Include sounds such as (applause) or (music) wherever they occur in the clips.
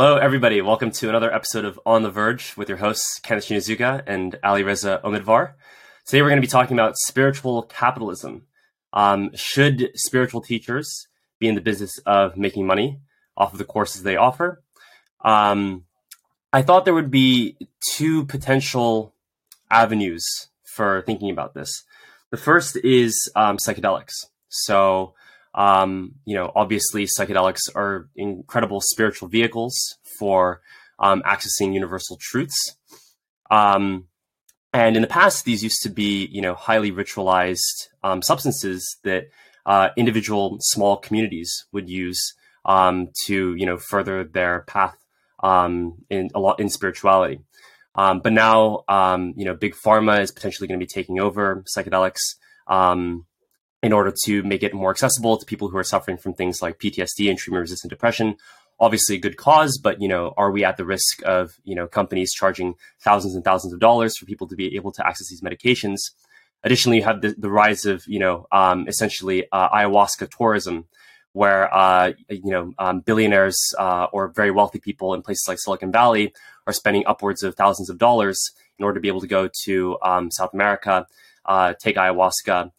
Hello, everybody. Welcome to another episode of On the Verge with your hosts, Kenneth Shinozuka and Ali Reza Omidvar. Today, we're going to be talking about spiritual capitalism. Um, should spiritual teachers be in the business of making money off of the courses they offer? Um, I thought there would be two potential avenues for thinking about this. The first is um, psychedelics. So, um, you know, obviously, psychedelics are incredible spiritual vehicles for um, accessing universal truths. Um, and in the past, these used to be, you know, highly ritualized um, substances that uh, individual small communities would use um, to, you know, further their path um, in a lot in spirituality. but now, you know, big pharma is potentially going to be taking over psychedelics. Um, in order to make it more accessible to people who are suffering from things like PTSD and treatment resistant depression. Obviously, a good cause, but you know, are we at the risk of you know companies charging thousands and thousands of dollars for people to be able to access these medications? Additionally, you have the, the rise of you know um, essentially uh, ayahuasca tourism, where uh, you know um, billionaires uh, or very wealthy people in places like Silicon Valley are spending upwards of thousands of dollars in order to be able to go to um, South America, uh, take ayahuasca,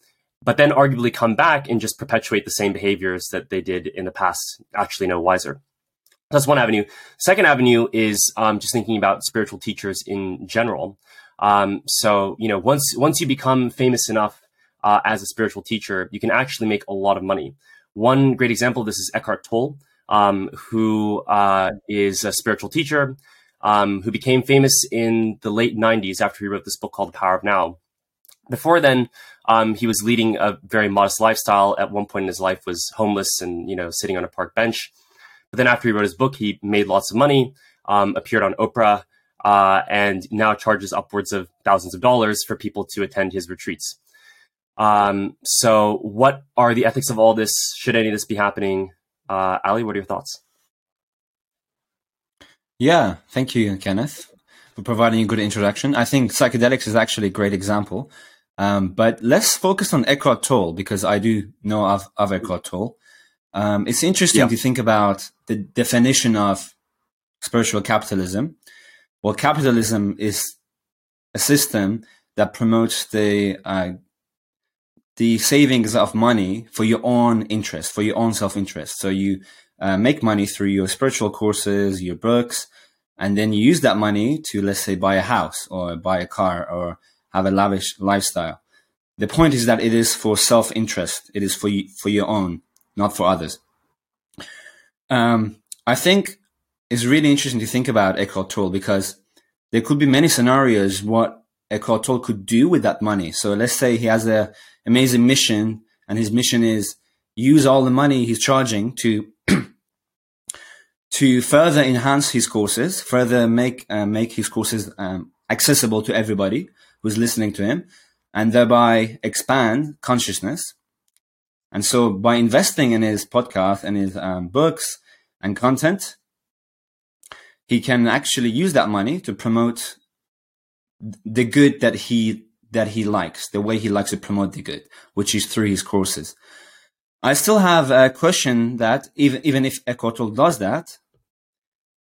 but then arguably come back and just perpetuate the same behaviors that they did in the past, actually no wiser. That's one avenue. Second avenue is um, just thinking about spiritual teachers in general. Um, so you know, once once you become famous enough uh, as a spiritual teacher, you can actually make a lot of money. One great example of this is Eckhart Tolle, um, who uh, is a spiritual teacher um, who became famous in the late '90s after he wrote this book called The Power of Now. Before then, um, he was leading a very modest lifestyle. At one point in his life, was homeless and you know sitting on a park bench. But then after he wrote his book, he made lots of money, um, appeared on Oprah, uh, and now charges upwards of thousands of dollars for people to attend his retreats. Um, so, what are the ethics of all this? Should any of this be happening? Uh, Ali, what are your thoughts? Yeah, thank you, Kenneth, for providing a good introduction. I think psychedelics is actually a great example um, but let's focus on Eckhart Tolle because I do know of, of Eckhart Tolle. Um, it's interesting yeah. to think about the definition of spiritual capitalism. Well, capitalism is a system that promotes the uh, the savings of money for your own interest, for your own self interest. So you uh, make money through your spiritual courses, your books, and then you use that money to, let's say, buy a house or buy a car or have a lavish lifestyle. The point is that it is for self interest. It is for you, for your own, not for others. Um, I think it's really interesting to think about Eckhart Tolle because there could be many scenarios what Eckhart Tolle could do with that money. So let's say he has a amazing mission and his mission is use all the money he's charging to (clears throat) to further enhance his courses, further make uh, make his courses um, accessible to everybody, who's listening to him and thereby expand consciousness. And so by investing in his podcast and his um, books and content, he can actually use that money to promote the good that he that he likes, the way he likes to promote the good, which is through his courses. I still have a question that even even if Eckhart does that,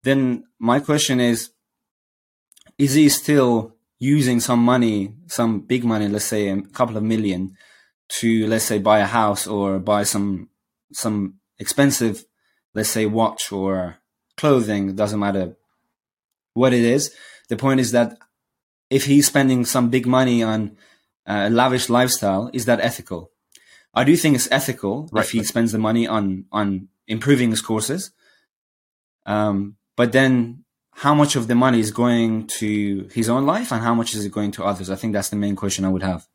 then my question is: Is he still using some money, some big money, let's say a couple of million, to let's say buy a house or buy some some expensive, let's say watch or clothing, doesn't matter what it is. The point is that if he's spending some big money on a lavish lifestyle, is that ethical? I do think it's ethical right. if he spends the money on on improving his courses. Um, but then how much of the money is going to his own life and how much is it going to others? I think that's the main question I would have.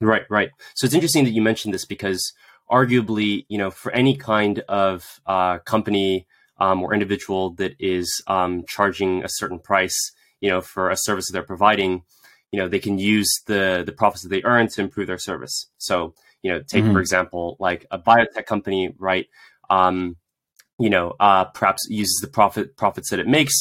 Right, right. So it's interesting that you mentioned this because arguably, you know, for any kind of uh, company um, or individual that is um, charging a certain price, you know, for a service that they're providing, you know, they can use the the profits that they earn to improve their service. So, you know, take mm-hmm. for example, like a biotech company, right? Um, you know, uh, perhaps uses the profit profits that it makes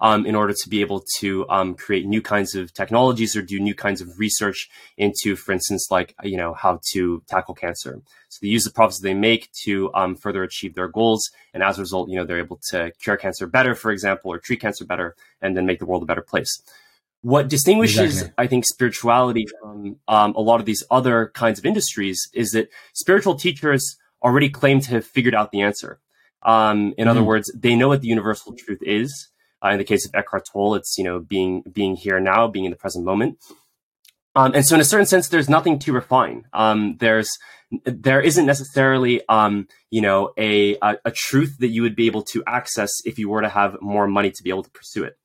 um, in order to be able to um, create new kinds of technologies or do new kinds of research into, for instance, like you know how to tackle cancer. So they use the profits they make to um, further achieve their goals, and as a result, you know they're able to cure cancer better, for example, or treat cancer better, and then make the world a better place. What distinguishes, exactly. I think, spirituality from um, a lot of these other kinds of industries is that spiritual teachers already claim to have figured out the answer. Um, in mm-hmm. other words, they know what the universal truth is. Uh, in the case of Eckhart Tolle, it's you know being being here now, being in the present moment. Um, and so, in a certain sense, there's nothing to refine. Um, there's there isn't necessarily um, you know a, a, a truth that you would be able to access if you were to have more money to be able to pursue it.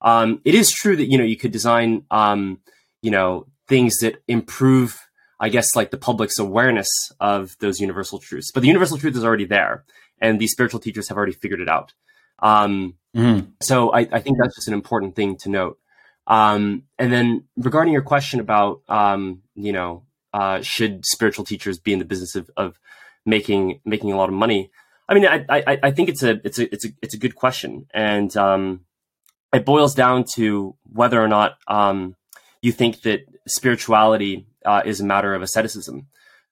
Um, it is true that you know you could design um, you know things that improve I guess like the public's awareness of those universal truths. But the universal truth is already there, and these spiritual teachers have already figured it out. Um, mm-hmm. So I, I, think that's just an important thing to note. Um, and then regarding your question about, um, you know, uh, should spiritual teachers be in the business of, of making making a lot of money? I mean, I, I, I think it's a it's a it's a it's a good question, and um, it boils down to whether or not um, you think that spirituality uh, is a matter of asceticism.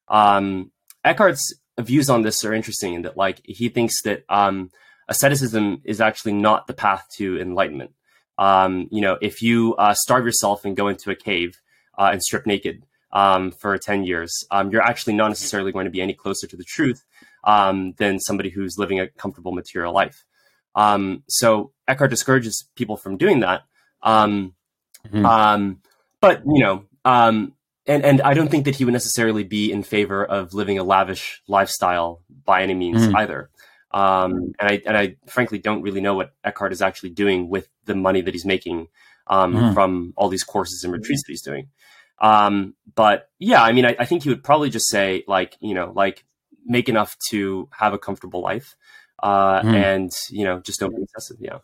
Um, Eckhart's views on this are interesting in that, like, he thinks that um, asceticism is actually not the path to enlightenment. Um, you know, if you uh, starve yourself and go into a cave uh, and strip naked um, for 10 years, um, you're actually not necessarily going to be any closer to the truth um, than somebody who's living a comfortable material life. Um, so Eckhart discourages people from doing that. Um, mm-hmm. um, but you know, um, and and I don't think that he would necessarily be in favor of living a lavish lifestyle by any means mm-hmm. either. Um, and I and I frankly don't really know what Eckhart is actually doing with the money that he's making um, mm-hmm. from all these courses and retreats that he's doing. Um, but yeah, I mean, I, I, think he would probably just say like, you know, like make enough to have a comfortable life, uh, mm. and you know, just don't be excessive. Yeah.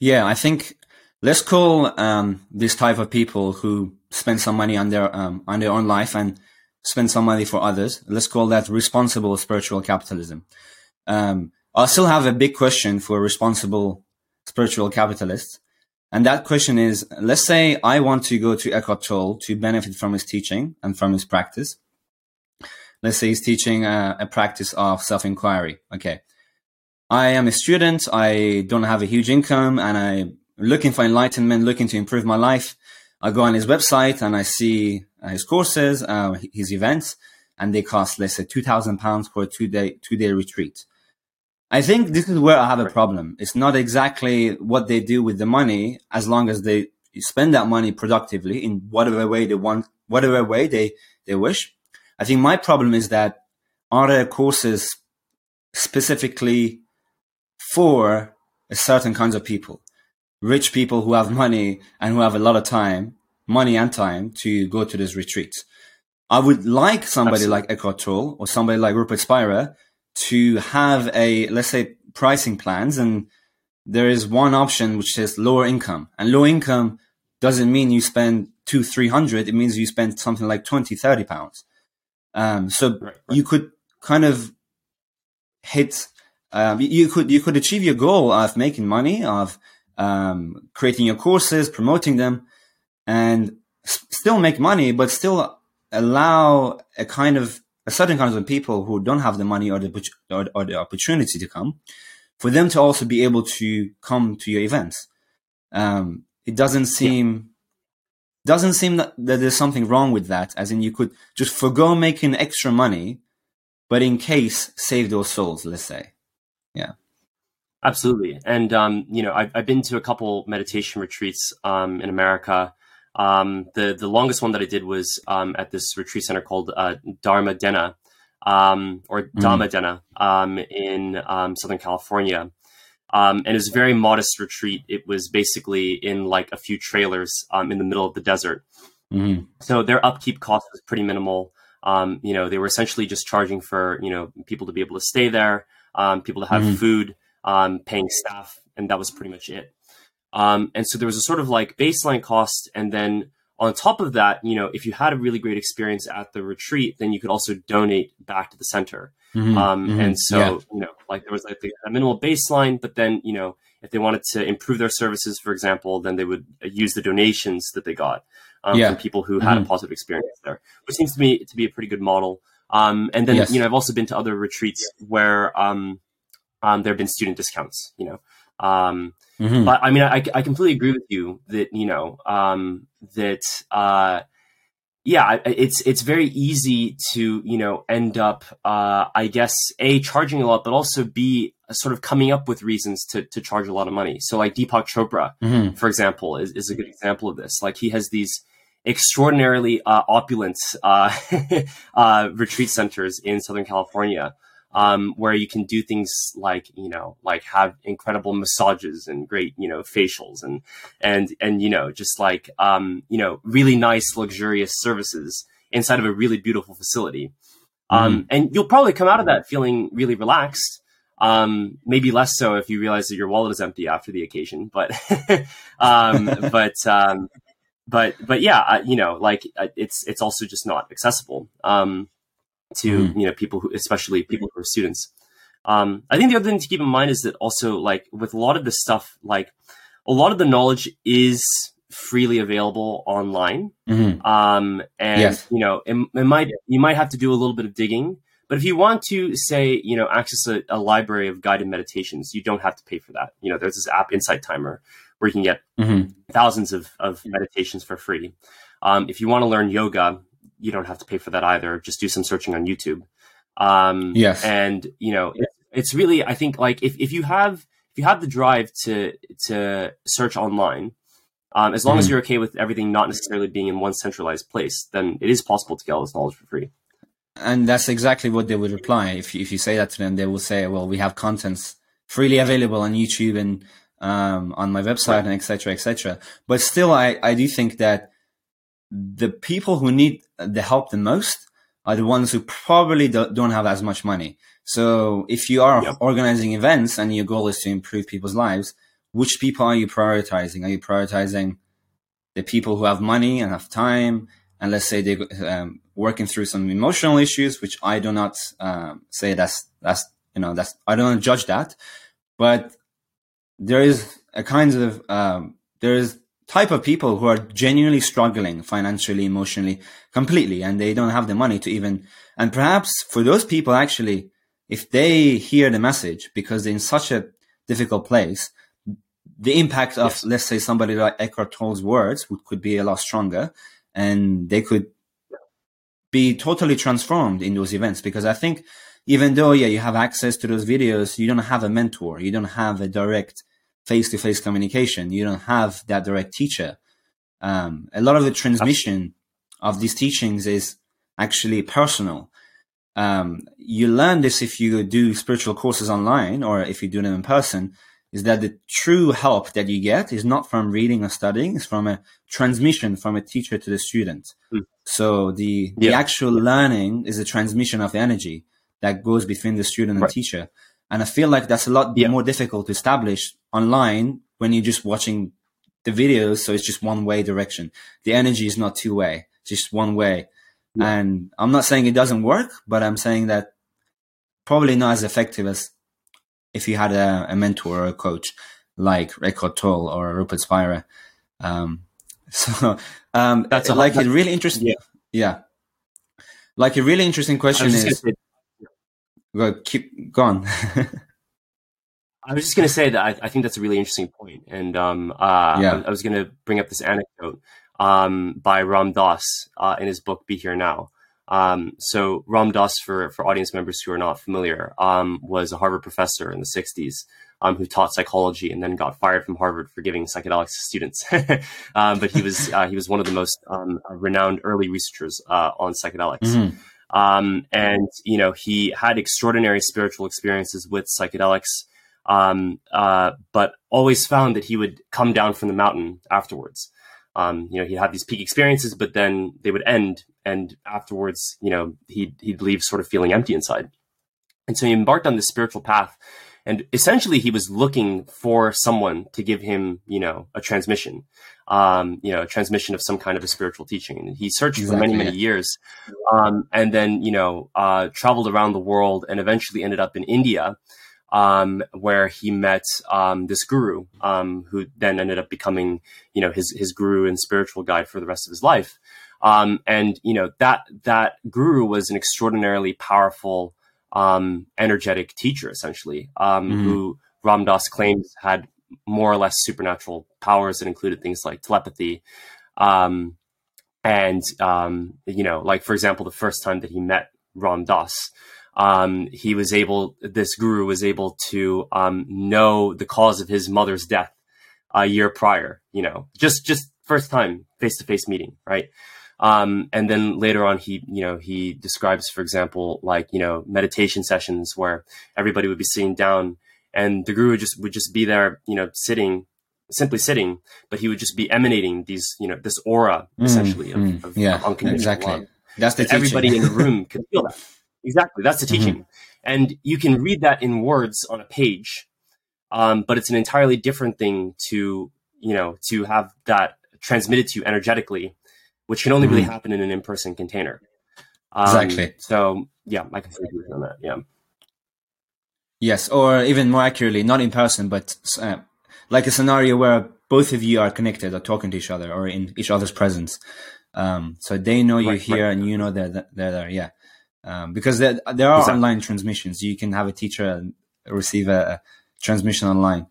Yeah, I think let's call um, this type of people who spend some money on their um, on their own life and spend some money for others. Let's call that responsible spiritual capitalism. Um, I still have a big question for responsible spiritual capitalists. And that question is, let's say I want to go to Eckhart Tolle to benefit from his teaching and from his practice. Let's say he's teaching a, a practice of self-inquiry. Okay. I am a student. I don't have a huge income and I'm looking for enlightenment, looking to improve my life. I go on his website and I see uh, his courses, uh, his events, and they cost, let's say, two thousand pounds for a two day two day retreat. I think this is where I have a problem. It's not exactly what they do with the money, as long as they spend that money productively in whatever way they want, whatever way they they wish. I think my problem is that are there courses specifically for a certain kinds of people, rich people who have money and who have a lot of time, money and time to go to these retreats. I would like somebody Absolutely. like Eckhart Tolle or somebody like Rupert Spira to have a, let's say, pricing plans. And there is one option which is lower income. And low income doesn't mean you spend two, three hundred. It means you spend something like 20, 30 pounds. Um, so right, right. you could kind of hit um, you could you could achieve your goal of making money, of um, creating your courses, promoting them, and s- still make money, but still allow a kind of a certain kind of people who don't have the money or the or, or the opportunity to come, for them to also be able to come to your events. Um, it doesn't seem. Yeah doesn't seem that, that, there's something wrong with that as in you could just forego making extra money but in case save those souls let's say yeah. Absolutely. And, um, you know, I've, I've been to a couple meditation retreats um, in America. Um, the, the longest one that I did was um, at this retreat center called uh, Dharma Dena um, or mm. Dhamma Dena um, in Southern California. and it was a very modest retreat. It was basically in like a few trailers in the middle of the desert. Mm. So their upkeep cost was pretty minimal. you know, they were essentially just charging for, you know, people to be able to stay there um, people to have mm-hmm. food, um, paying staff, and that was pretty much it. Um, and so there was a sort of like baseline cost, and then on top of that, you know, if you had a really great experience at the retreat, then you could also donate back to the center. Mm-hmm. Um, mm-hmm. And so, yeah. you know, like there was like a minimal baseline, but then, you know, if they wanted to improve their services, for example, then they would use the donations that they got um, Yeah. from people who had Mhm. a positive experience there, which seems to me to be a pretty good model. Um, and then Yes. you know I've also been to other retreats where um, um, there have been student discounts. You know. Um, Mhm. but I mean, I, I completely agree with you that you know um, that uh, yeah, it's it's very easy to you know end up uh, I guess a charging a lot, but also b sort of coming up with reasons to to charge a lot of money. So like Deepak Chopra, Mhm. for example, is, is a good example of this. Like he has these extraordinarily uh, opulent uh, (laughs) uh, retreat centers in Southern California um, where you can do things like you know like have incredible massages and great you know facials and and and you know just like um, you know really nice luxurious services inside of a really beautiful facility. Um, and you'll probably come out of that feeling really relaxed um, maybe less so if you realize that your wallet is empty after the occasion but (laughs) um, but um, but but yeah uh, you know like uh, it's it's also just not accessible. Um, to Mhm. you know people who especially people who are students um, i think the other thing to keep in mind is that also like with a lot of this stuff like a lot of the knowledge is freely available online Mhm. um, and Yes. you know it, it might you might have to do a little bit of digging but if you want to say you know access a, a library of guided meditations you don't have to pay for that you know there's this app insight timer where you can get Mhm. thousands of, of meditations for free um, if you want to learn yoga you don't have to pay for that either just do some searching on youtube um, Yes. and you know it, it's really i think like if, if you have if you have the drive to to search online um, as long as Mhm. you're okay with everything not necessarily being in one centralized place then it is possible to get all this knowledge for free And that's exactly what they would reply. If you, if you say that to them, they will say, well, we have contents freely available on YouTube and, um, on my website and etc. cetera, et cetera. But still, I, I do think that the people who need the help the most are the ones who probably do, don't have as much money. So if you are Yeah. organizing events and your goal is to improve people's lives, which people are you prioritizing? Are you prioritizing the people who have money and have time and let's say they're um, working through some emotional issues, which I do not um, say that's that's you know that's I don't judge that, but there is a kind of um, there is type of people who are genuinely struggling financially, emotionally, completely, and they don't have the money to even. And perhaps for those people, actually, if they hear the message because they're in such a difficult place, the impact of Yes. let's say somebody like Eckhart Tolle's words would, could be a lot stronger, and they could be totally transformed in those events. Because I think even though yeah you have access to those videos, you don't have a mentor, you don't have a direct face-to-face communication, you don't have that direct teacher. Um, a lot of the transmission of these teachings is actually personal. Um, you learn this if you do spiritual courses online or if you do them in person is that the true help that you get is not from reading or studying, it's from a transmission from a teacher to the student. Hmm. So the, the Yeah. actual learning is a transmission of energy that goes between the student and Right. teacher. And I feel like that's a lot Yeah. more difficult to establish online when you're just watching the videos. So it's just one way direction. The energy is not two way, just one way. Yeah. And I'm not saying it doesn't work, but I'm saying that probably not as effective as if you had a, a mentor or a coach like Eckhart Tolle or Rupert Spira. Um, (laughs) so um, That's a- like a really interesting. Yeah. yeah. Like a really interesting question is say, go keep gone. (laughs) I was just going to say that I, I think that's a really interesting point, and um, uh, Yeah. I, I was going to bring up this anecdote um, by Ram Dass uh, in his book "Be Here Now." Um, so Ram Dass, for for audience members who are not familiar, um, was a Harvard professor in the '60s um, who taught psychology and then got fired from Harvard for giving psychedelics to students. (laughs) um, but he was uh, he was one of the most um, renowned early researchers uh, on psychedelics. Mhm. Um, and you know he had extraordinary spiritual experiences with psychedelics um, uh, but always found that he would come down from the mountain afterwards. Um, you know, he'd have these peak experiences, but then they would end, and afterwards, you know, he'd he'd leave sort of feeling empty inside. And so he embarked on this spiritual path, and essentially he was looking for someone to give him, you know, a transmission, um, you know, a transmission of some kind of a spiritual teaching. And he searched for many, many years, um, and then you know, uh, traveled around the world, and eventually ended up in India um, where he met um, this guru, um, who then ended up becoming, you know, his his guru and spiritual guide for the rest of his life. Um, and you know that that guru was an extraordinarily powerful, um, energetic teacher, essentially, um, mm-hmm. who Ram Dass claims had more or less supernatural powers that included things like telepathy. Um, and um, you know, like for example, the first time that he met Ram um, he was able, this guru was able to um, know the cause of his mother's death a year prior. You know, just just first time face to face meeting, right? Um, and then later on, he, you know, he describes, for example, like, you know, meditation sessions where everybody would be sitting down and the guru just would just be there, you know, sitting, simply sitting, but he would just be emanating these, you know, this aura mm, essentially of, mm, of, yeah, of unconditional exactly. love. That's the everybody in the room (laughs) could feel that. Exactly. That's the mm-hmm. teaching. Mm-hmm. And you can read that in words on a page. Um, but it's an entirely different thing to, you know, to have that transmitted to you energetically which can only really mm-hmm. happen in an in-person container. Um, exactly. So yeah, I can agree on that. Yeah. Yes, or even more accurately, not in person, but uh, like a scenario where both of you are connected or talking to each other or in each other's presence. Um, so they know you're right, here right. and you know they're, they're there. Yeah. Um, because there, there are exactly. online transmissions. You can have a teacher receive a, a transmission online.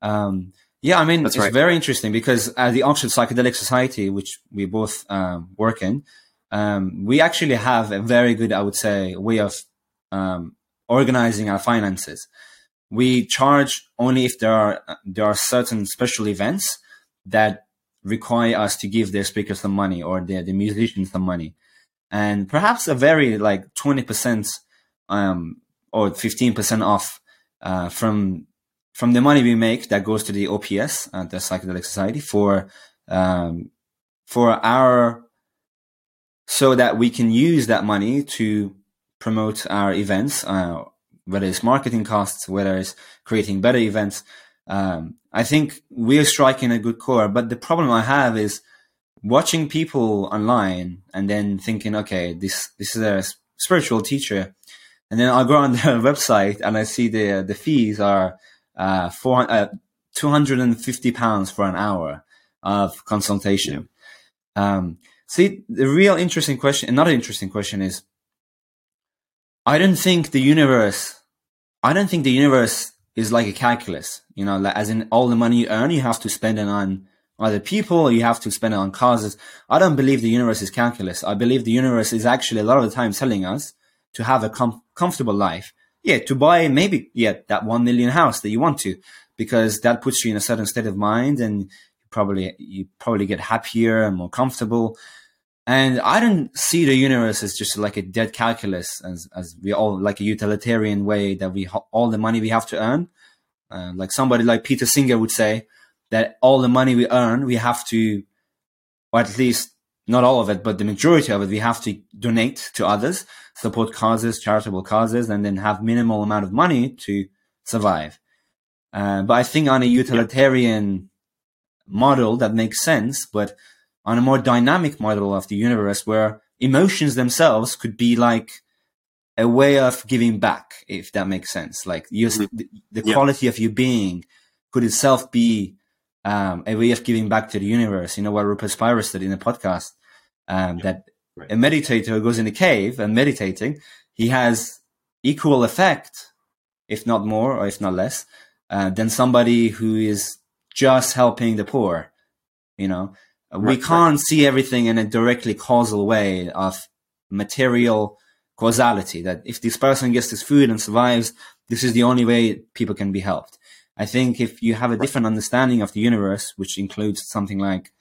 Um, yeah, I mean, That's it's right. very interesting because at the Oxford Psychedelic Society, which we both um, work in, um, we actually have a very good, I would say, way of um, organizing our finances. We charge only if there are there are certain special events that require us to give their speakers some money or the the musicians some money, and perhaps a very like twenty percent um, or fifteen percent off uh, from from the money we make that goes to the OPS, uh, the Psychedelic Society, for um, for our so that we can use that money to promote our events, uh, whether it's marketing costs, whether it's creating better events. Um, I think we're striking a good core, but the problem I have is watching people online and then thinking, okay, this this is a spiritual teacher, and then I'll go on their (laughs) website and I see the the fees are uh, four, uh, 250 pounds for an hour of consultation. Yeah. Um, see, the real interesting question, another interesting question is, I don't think the universe, I don't think the universe is like a calculus, you know, like, as in all the money you earn, you have to spend it on other people, you have to spend it on causes. I don't believe the universe is calculus. I believe the universe is actually a lot of the time telling us to have a com- comfortable life yeah, to buy maybe, yeah, that 1 million house that you want to, because that puts you in a certain state of mind and you probably, you probably get happier and more comfortable. And I don't see the universe as just like a dead calculus, as, as we all like a utilitarian way that we, all the money we have to earn. Uh, like somebody like Peter Singer would say that all the money we earn, we have to, or at least not all of it, but the majority of it, we have to donate to others support causes, charitable causes, and then have minimal amount of money to survive. Uh, but I think on a utilitarian model that makes sense, but on a more dynamic model of the universe where emotions themselves could be like a way of giving back, if that makes sense. Like you, mm-hmm. the, the yeah. quality of your being could itself be um, a way of giving back to the universe. You know what Rupert Spira said in the podcast um, yeah. that Right. A meditator who goes in a cave and meditating, he has equal effect, if not more or if not less, uh, than somebody who is just helping the poor. You know, right, we can't right. see everything in a directly causal way of material causality. That if this person gets this food and survives, this is the only way people can be helped. I think if you have a different understanding of the universe, which includes something like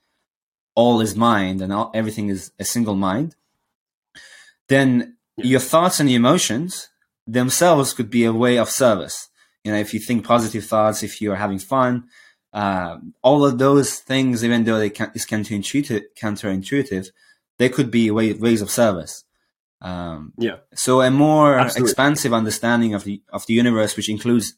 all is mind and all, everything is a single mind, then your thoughts and emotions themselves could be a way of service. You know, if you think positive thoughts, if you're having fun, uh, all of those things, even though they can, is counterintuitive, counterintuitive, they could be way, ways of service. Um, yeah. So a more Absolutely. expansive understanding of the of the universe, which includes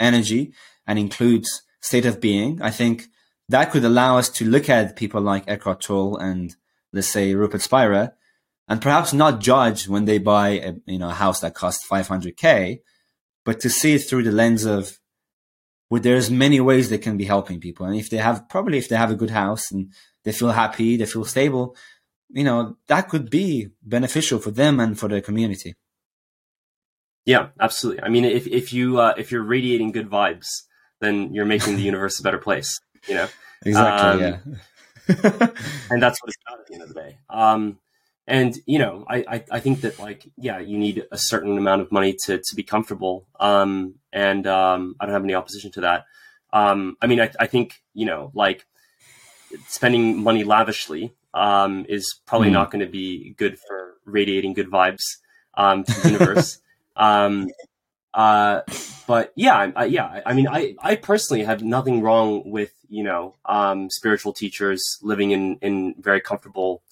energy and includes state of being, I think that could allow us to look at people like Eckhart Tolle and let's say Rupert Spira, and perhaps not judge when they buy a you know a house that costs 500k, but to see it through the lens of well, there's many ways they can be helping people. And if they have, probably if they have a good house and they feel happy, they feel stable, you know, that could be beneficial for them and for their community. Yeah, absolutely. I mean, if, if you, uh, if you're radiating good vibes, then you're making the universe a better place, you know? (laughs) Exactly. Um, yeah. (laughs) and that's what it's about at the end of the day. Um, and you know, I, I, I think that like, yeah, you need a certain amount of money to, to be comfortable. Um, and, um, I don't have any opposition to that. Um, I mean, I, I think, you know, like spending money lavishly, um, is probably mm. not going to be good for radiating good vibes, um, to the universe. (laughs) um, uh, but yeah, I, yeah, I mean, I, I personally have nothing wrong with, you know, um, spiritual teachers living in, in very comfortable,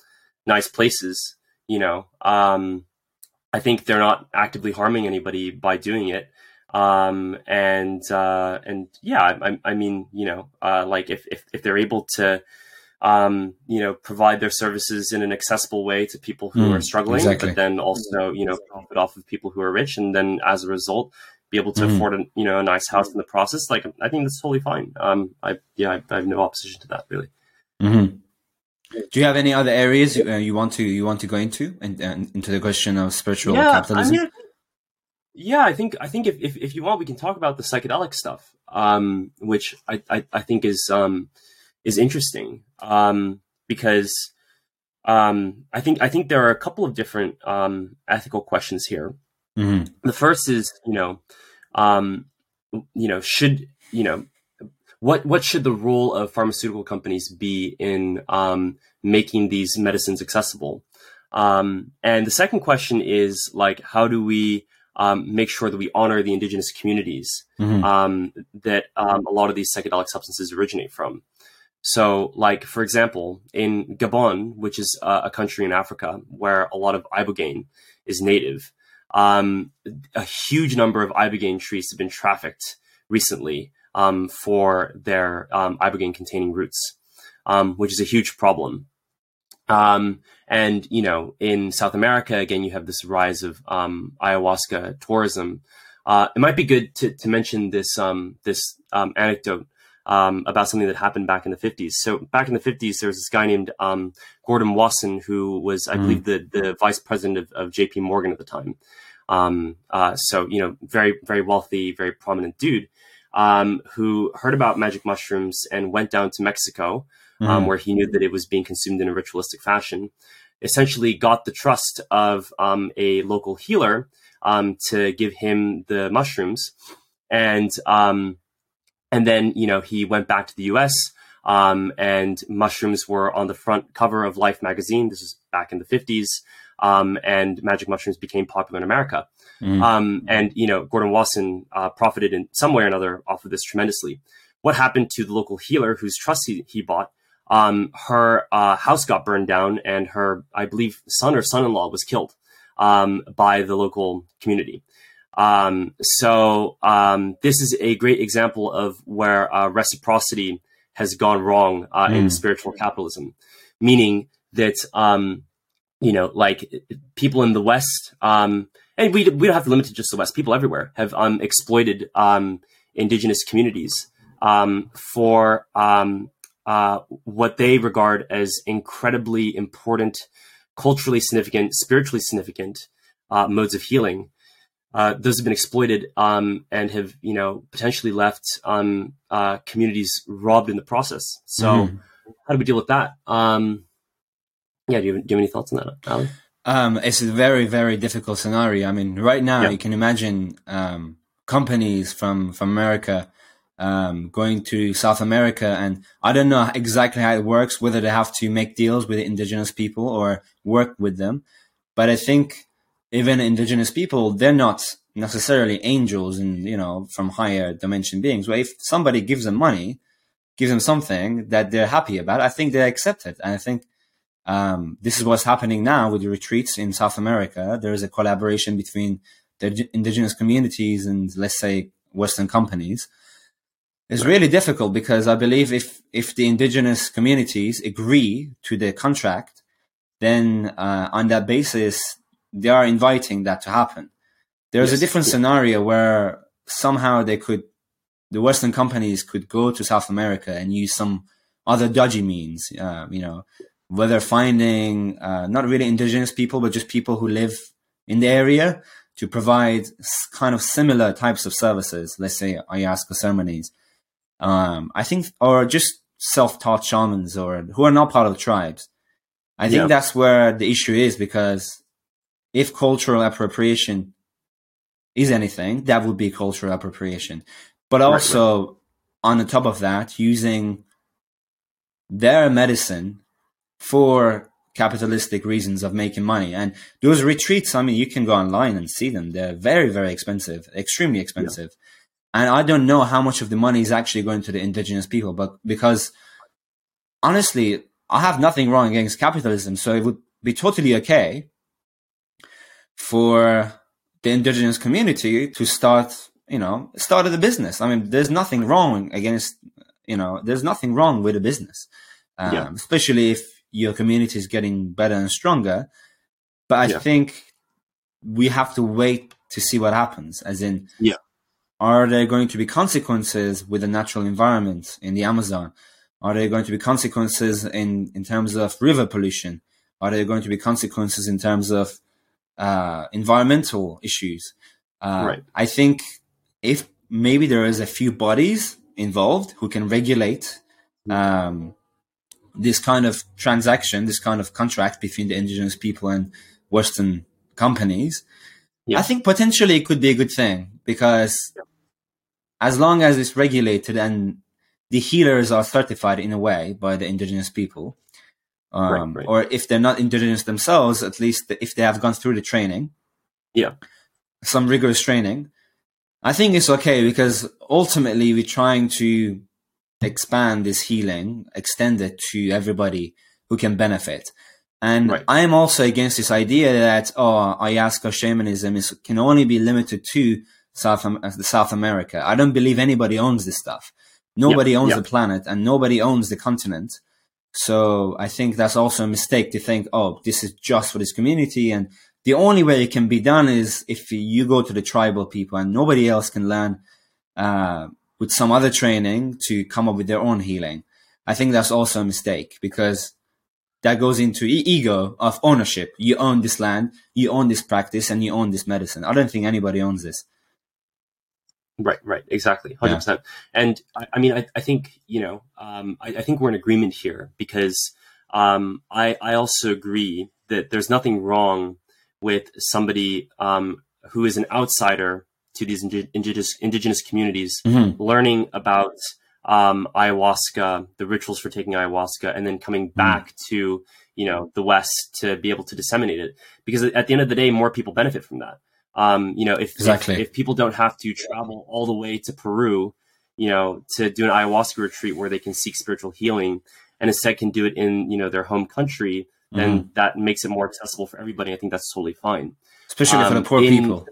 nice places, you know, um, I think they're not actively harming anybody by doing it. Um, and, uh, and yeah, I, I mean, you know, uh, like if, if, if they're able to, um, you know, provide their services in an accessible way to people who mm, are struggling, exactly. but then also, you know, profit off of people who are rich. And then as a result, be able to mm. afford a, you know, a nice house in the process. Like, I think that's totally fine. Um, I, yeah, I, I have no opposition to that really. Mm-hmm. Do you have any other areas uh, you want to you want to go into and uh, into the question of spiritual yeah, capitalism? I mean, yeah, I think I think if, if, if you want, we can talk about the psychedelic stuff, um, which I, I, I think is um, is interesting um, because um, I think I think there are a couple of different um, ethical questions here. Mm-hmm. The first is you know um, you know should you know what what should the role of pharmaceutical companies be in um, making these medicines accessible? Um, and the second question is like, how do we um, make sure that we honor the indigenous communities mm-hmm. um, that um, a lot of these psychedelic substances originate from? So, like for example, in Gabon, which is a country in Africa where a lot of ibogaine is native, um, a huge number of ibogaine trees have been trafficked recently um, for their um, ibogaine containing roots, um, which is a huge problem. Um, and you know, in South America, again, you have this rise of um, ayahuasca tourism. Uh, it might be good to, to mention this um, this anecdote about something that happened back in the 50s. So back in the 50s, there was this guy named Gordon Wasson who was, I mm. believe, the the vice president of, of J.P. Morgan at the time. Um, uh, so you know, very very wealthy, very prominent dude um, who heard about magic mushrooms and went down to Mexico, um, mm-hmm. where he knew that it was being consumed in a ritualistic fashion. Essentially, got the trust of um, a local healer um, to give him the mushrooms, and um, and then you know he went back to the U.S. Um, and mushrooms were on the front cover of Life magazine. This was back in the fifties, and magic mushrooms became popular in America. Mm. Um, and, you know, Gordon Wasson uh, profited in some way or another off of this tremendously. What happened to the local healer whose trust he, he bought? Um, her uh, house got burned down, and her, I believe, son or son in law was killed um, by the local community. Um, so um, this is a great example of where uh, reciprocity has gone wrong uh, mm. in spiritual capitalism, meaning that um, you know, like people in the West, um, and we we don't have to limit to just the West. People everywhere have um, exploited um, indigenous communities um, for um, uh, what they regard as incredibly important, culturally significant, spiritually significant uh, modes of healing. Uh, those have been exploited um, and have, you know, potentially left um, uh, communities robbed in the process. So, mm. how do we deal with that? Um, yeah, do you, do you have any thoughts on that, Ali? Um, it's a very, very difficult scenario. I mean, right now yeah. you can imagine um, companies from from America um, going to South America, and I don't know exactly how it works, whether they have to make deals with indigenous people or work with them. But I think even indigenous people, they're not necessarily angels and you know from higher dimension beings. Where if somebody gives them money, gives them something that they're happy about, I think they accept it, and I think um, this is what's happening now with the retreats in South America. There is a collaboration between the indigenous communities and let's say Western companies. It's really difficult because I believe if if the indigenous communities agree to the contract, then uh, on that basis they are inviting that to happen. there's Yes. a different scenario where somehow they could, the Western companies could go to South America and use some other dodgy means, uh, you know, whether finding uh, not really indigenous people, but just people who live in the area to provide kind of similar types of services. Let's say ayahuasca ceremonies. Um, I think, or just self-taught shamans or who are not part of tribes. I think Yeah. that's where the issue is because if cultural appropriation is anything, that would be cultural appropriation. But Right, also, on the top of that, using their medicine for capitalistic reasons of making money. And those retreats, I mean, you can go online and see them. They're very, very expensive, extremely expensive. And I don't know how much of the money is actually going to the indigenous people, but because honestly, I have nothing wrong against capitalism. So it would be totally okay for the indigenous community to start, you know, start a business. I mean, there's nothing wrong against, you know, there's nothing wrong with a business, um, Yeah. especially if your community is getting better and stronger. But I Yeah. think we have to wait to see what happens. As in, Yeah. are there going to be consequences with the natural environment in the Amazon? Are there going to be consequences in, in terms of river pollution? Are there going to be consequences in terms of uh, environmental issues? Uh, Right. I think if maybe there is a few bodies involved who can regulate um, this kind of transaction, this kind of contract between the indigenous people and Western companies, Yeah. I think potentially it could be a good thing because as long as it's regulated and the healers are certified in a way by the indigenous people, um, Right, right. or if they're not indigenous themselves, at least if they have gone through the training, Yeah. some rigorous training, I think it's okay because ultimately we're trying to expand this healing, extend it to everybody who can benefit. And Right. I am also against this idea that oh, ayahuasca shamanism is can only be limited to South South America. I don't believe anybody owns this stuff. Nobody owns yeah. the planet, and nobody owns the continent. So I think that's also a mistake to think, oh, this is just for this community. And the only way it can be done is if you go to the tribal people and nobody else can learn uh, with some other training to come up with their own healing. I think that's also a mistake because that goes into e- ego of ownership. You own this land, you own this practice, and you own this medicine. I don't think anybody owns this. Right, right, exactly, hundred percent. And I, I mean, I, I think you know, um, I, I think we're in agreement here because um, I, I also agree that there's nothing wrong with somebody um, who is an outsider to these indi- indigenous indigenous communities Mhm. learning about um, ayahuasca, the rituals for taking ayahuasca, and then coming back to you know the West to be able to disseminate it. Because at the end of the day, more people benefit from that. Um, you know, if, Exactly. if if people don't have to travel all the way to Peru, you know, to do an ayahuasca retreat where they can seek spiritual healing, and instead can do it in you know their home country, then that makes it more accessible for everybody. I think that's totally fine. Especially for the Um, poor in- people.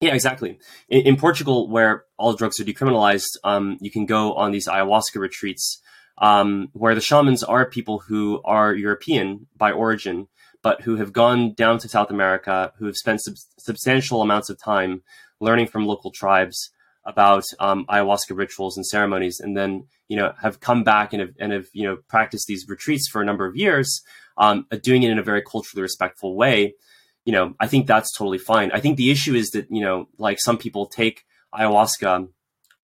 Yeah, exactly. In, in Portugal, where all drugs are decriminalized, um, you can go on these ayahuasca retreats um, where the shamans are people who are European by origin, but who have gone down to South America, who have spent sub- substantial amounts of time learning from local tribes about um, ayahuasca rituals and ceremonies, and then you know have come back and have, and have you know practiced these retreats for a number of years, um, doing it in a very culturally respectful way you know, I think that's totally fine. I think the issue is that, you know, like some people take ayahuasca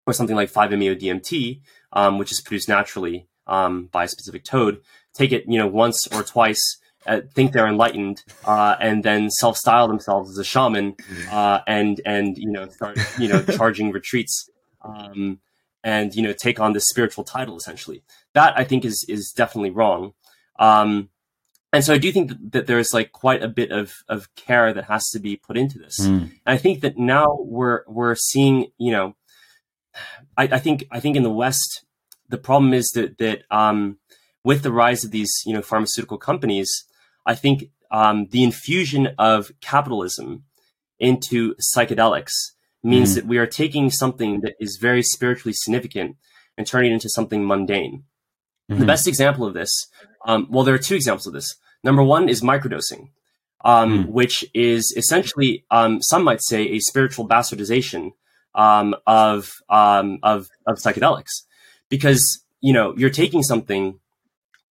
or something like 5-MeO DMT, um, which is produced naturally um, by a specific toad, take it, you know, once or twice, uh, think they're enlightened, uh, and then self-style themselves as a shaman, uh, and and you know start you know (laughs) charging retreats, um, and you know take on this spiritual title essentially. That I think is is definitely wrong. Um, and so I do think that, that there's like quite a bit of, of care that has to be put into this. Mm. And I think that now we're we're seeing, you know, I, I think I think in the West the problem is that that um, with the rise of these you know pharmaceutical companies, I think um, the infusion of capitalism into psychedelics means Mhm. that we are taking something that is very spiritually significant and turning it into something mundane. The Mhm. best example of this, um, well, there are two examples of this. Number one is microdosing. um, mm. which is essentially, um, some might say, a spiritual bastardization um, of, um, of of psychedelics, because you know you're taking something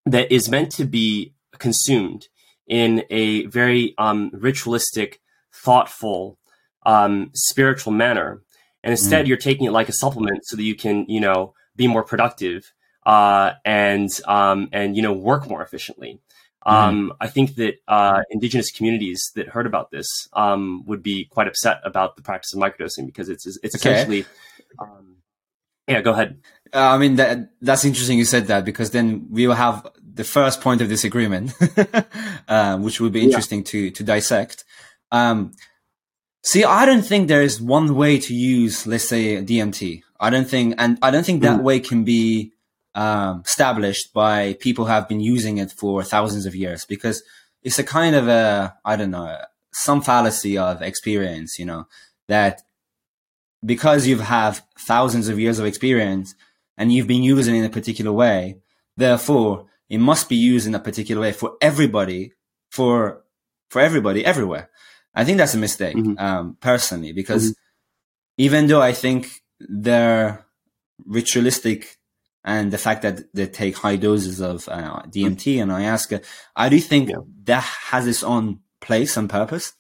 that is meant to be consumed in a very um, ritualistic, thoughtful, um, spiritual manner, and instead mm. you're taking it like a supplement so that you can you know be more productive uh, and and you know work more efficiently. Mm-hmm. Um, I think that uh, indigenous communities that heard about this um, would be quite upset about the practice of microdosing because it's it's essentially. Um, yeah, go ahead. Uh, I mean that that's interesting. You said that because then we will have the first point of disagreement, uh, (laughs) which would be interesting yeah. to to dissect. Um, see, I don't think there is one way to use, let's say, DMT. I don't think, and I don't think that mm. way can be um, established by people who have been using it for thousands of years because it's a kind of a I don't know some fallacy of experience, you know, that because you have thousands of years of experience and you've been using it in a particular way, therefore it must be used in a particular way for everybody, for for everybody everywhere. I think that's a mistake, mm-hmm. um, personally, because mm-hmm. even though I think they're ritualistic and the fact that they take high doses of uh, DMT and ayahuasca, I do think yeah. that has its own place and purpose.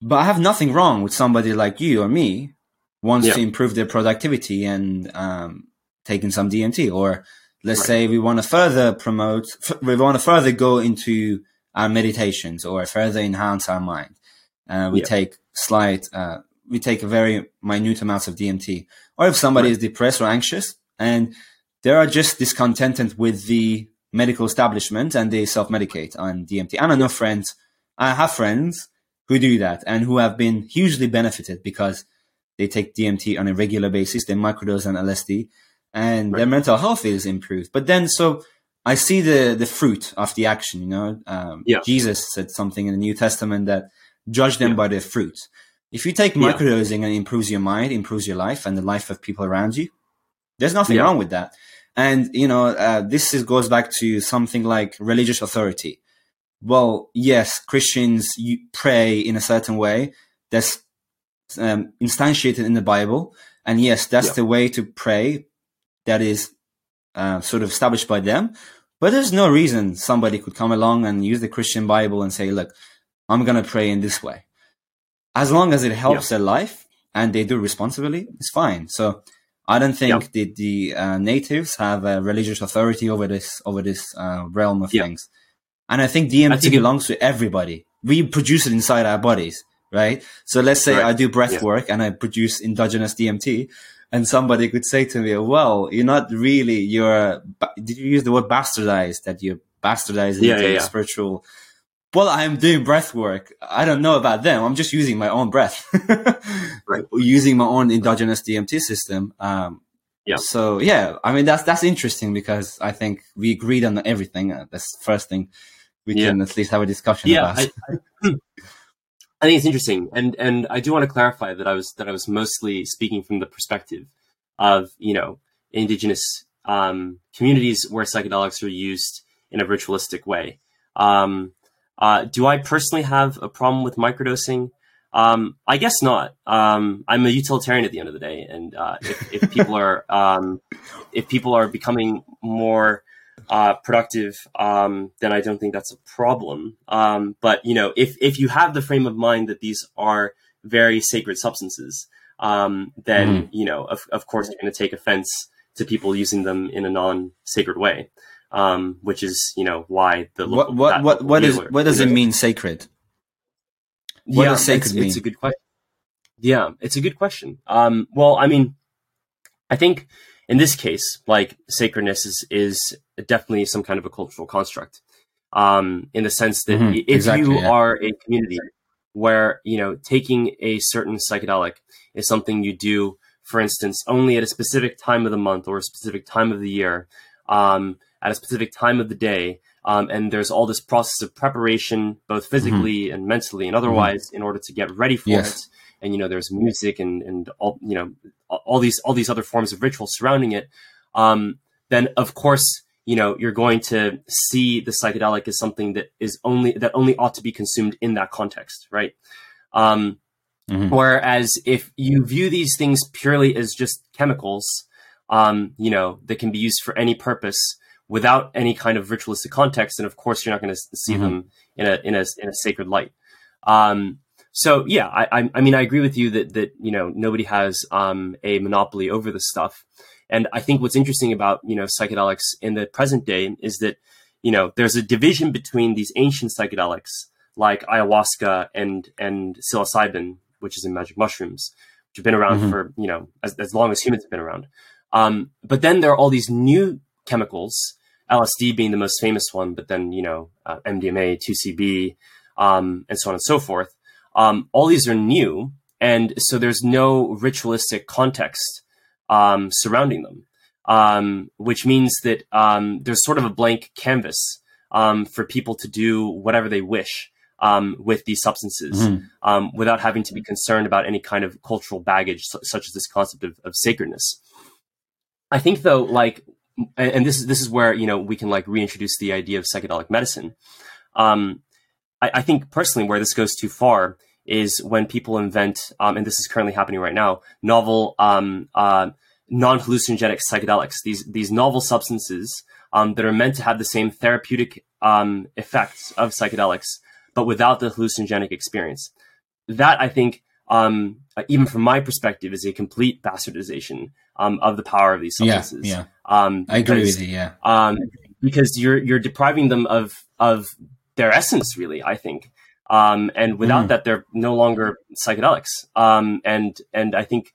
But I have nothing wrong with somebody like you or me wants yeah. to improve their productivity and um, taking some DMT, or let's right. say we want to further promote, we want to further go into our meditations or further enhance our mind. Uh, we yeah. take slight, uh, we take a very minute amounts of DMT. Or if somebody right. is depressed or anxious, and they are just discontented with the medical establishment and they self-medicate on DMT. And I know friends, I have friends who do that and who have been hugely benefited because they take DMT on a regular basis, they microdose on LSD and right. their mental health is improved. But then, so I see the, the fruit of the action, you know, um, yeah. Jesus said something in the New Testament that judge them yeah. by their fruit. If you take microdosing yeah. and improves your mind, improves your life and the life of people around you, there's nothing wrong with that. And, you know, uh, this is, goes back to something like religious authority. Well, yes, Christians pray in a certain way that's um, instantiated in the Bible. And yes, that's the way to pray that is uh, sort of established by them. But there's no reason somebody could come along and use the Christian Bible and say, look, I'm going to pray in this way. As long as it helps yeah. their life and they do responsibly, it's fine. So I don't think yeah. the the uh, natives have a religious authority over this over this uh, realm of yeah. things, and I think DMT think belongs to everybody. We produce it inside our bodies, right? So let's say right. I do breath work and I produce endogenous DMT, and somebody could say to me, "Well, you're not really you're did you use the word bastardized that you're bastardizing yeah, into spiritual." well, I'm doing breath work. I don't know about them. I'm just using my own breath, (laughs) right. using my own endogenous DMT system. Um, yeah. So yeah, I mean that's that's interesting because I think we agreed on everything. Uh, that's the first thing we yeah. can at least have a discussion yeah, about. I, I, (laughs) I think it's interesting, and and I do want to clarify that I was that I was mostly speaking from the perspective of you know indigenous um, communities where psychedelics are used in a ritualistic way. Um, uh, do I personally have a problem with microdosing? Um, I guess not. Um, I'm a utilitarian at the end of the day, and uh, if, if, people are um, if people are becoming more uh, productive, um, then I don't think that's a problem. Um, but you know, if if you have the frame of mind that these are very sacred substances, um, then mm. you know, of, of course, you're going to take offense to people using them in a non-sacred way um, which is you know why the what what what what is what does it mean sacred? What yeah, does sacred it's, mean? It's a good question. Yeah, it's a good question. Um, well, I mean, I think in this case, like sacredness is is definitely some kind of a cultural construct. Um, in the sense that mm-hmm, if exactly, you yeah. are a community where you know taking a certain psychedelic is something you do, for instance, only at a specific time of the month or a specific time of the year, um, at a specific time of the day. Um, and there's all this process of preparation, both physically mm-hmm. and mentally and otherwise, mm-hmm. in order to get ready for yes. it. And you know, there's music and and all you know all these all these other forms of ritual surrounding it. Um, then of course, you know, you're going to see the psychedelic as something that is only that only ought to be consumed in that context, right? Um, mm-hmm. Whereas if you view these things purely as just chemicals, um, you know, that can be used for any purpose without any kind of ritualistic context, then of course you're not going to see mm-hmm. them in a in a in a sacred light. Um, so yeah, I, I mean I agree with you that that you know nobody has um, a monopoly over this stuff, and I think what's interesting about you know psychedelics in the present day is that you know there's a division between these ancient psychedelics like ayahuasca and and psilocybin, which is in magic mushrooms, which have been around mm-hmm. for you know as, as long as humans have been around. Um, but then there are all these new chemicals, LSD being the most famous one, but then you know uh, MDMA, 2CB, um, and so on and so forth um, all these are new, and so there's no ritualistic context um, surrounding them, um, which means that um, there's sort of a blank canvas um, for people to do whatever they wish um, with these substances mm-hmm. without having to be concerned about any kind of cultural baggage, such as this concept of, of sacredness. I think, though, like, and this is this is where you know we can like reintroduce the idea of psychedelic medicine. Um, I, I, think personally, where this goes too far is when people invent, um, and this is currently happening right now, novel um, uh, non-hallucinogenic psychedelics. These these novel substances um, that are meant to have the same therapeutic um, effects of psychedelics, but without the hallucinogenic experience. That I think, um, even from my perspective, is a complete bastardization um, of the power of these substances. Yeah, yeah. I agree with you. Yeah, because you're you're depriving them of of their essence, really. I think. Um, and without mm. that, they're no longer psychedelics. Um, and and I think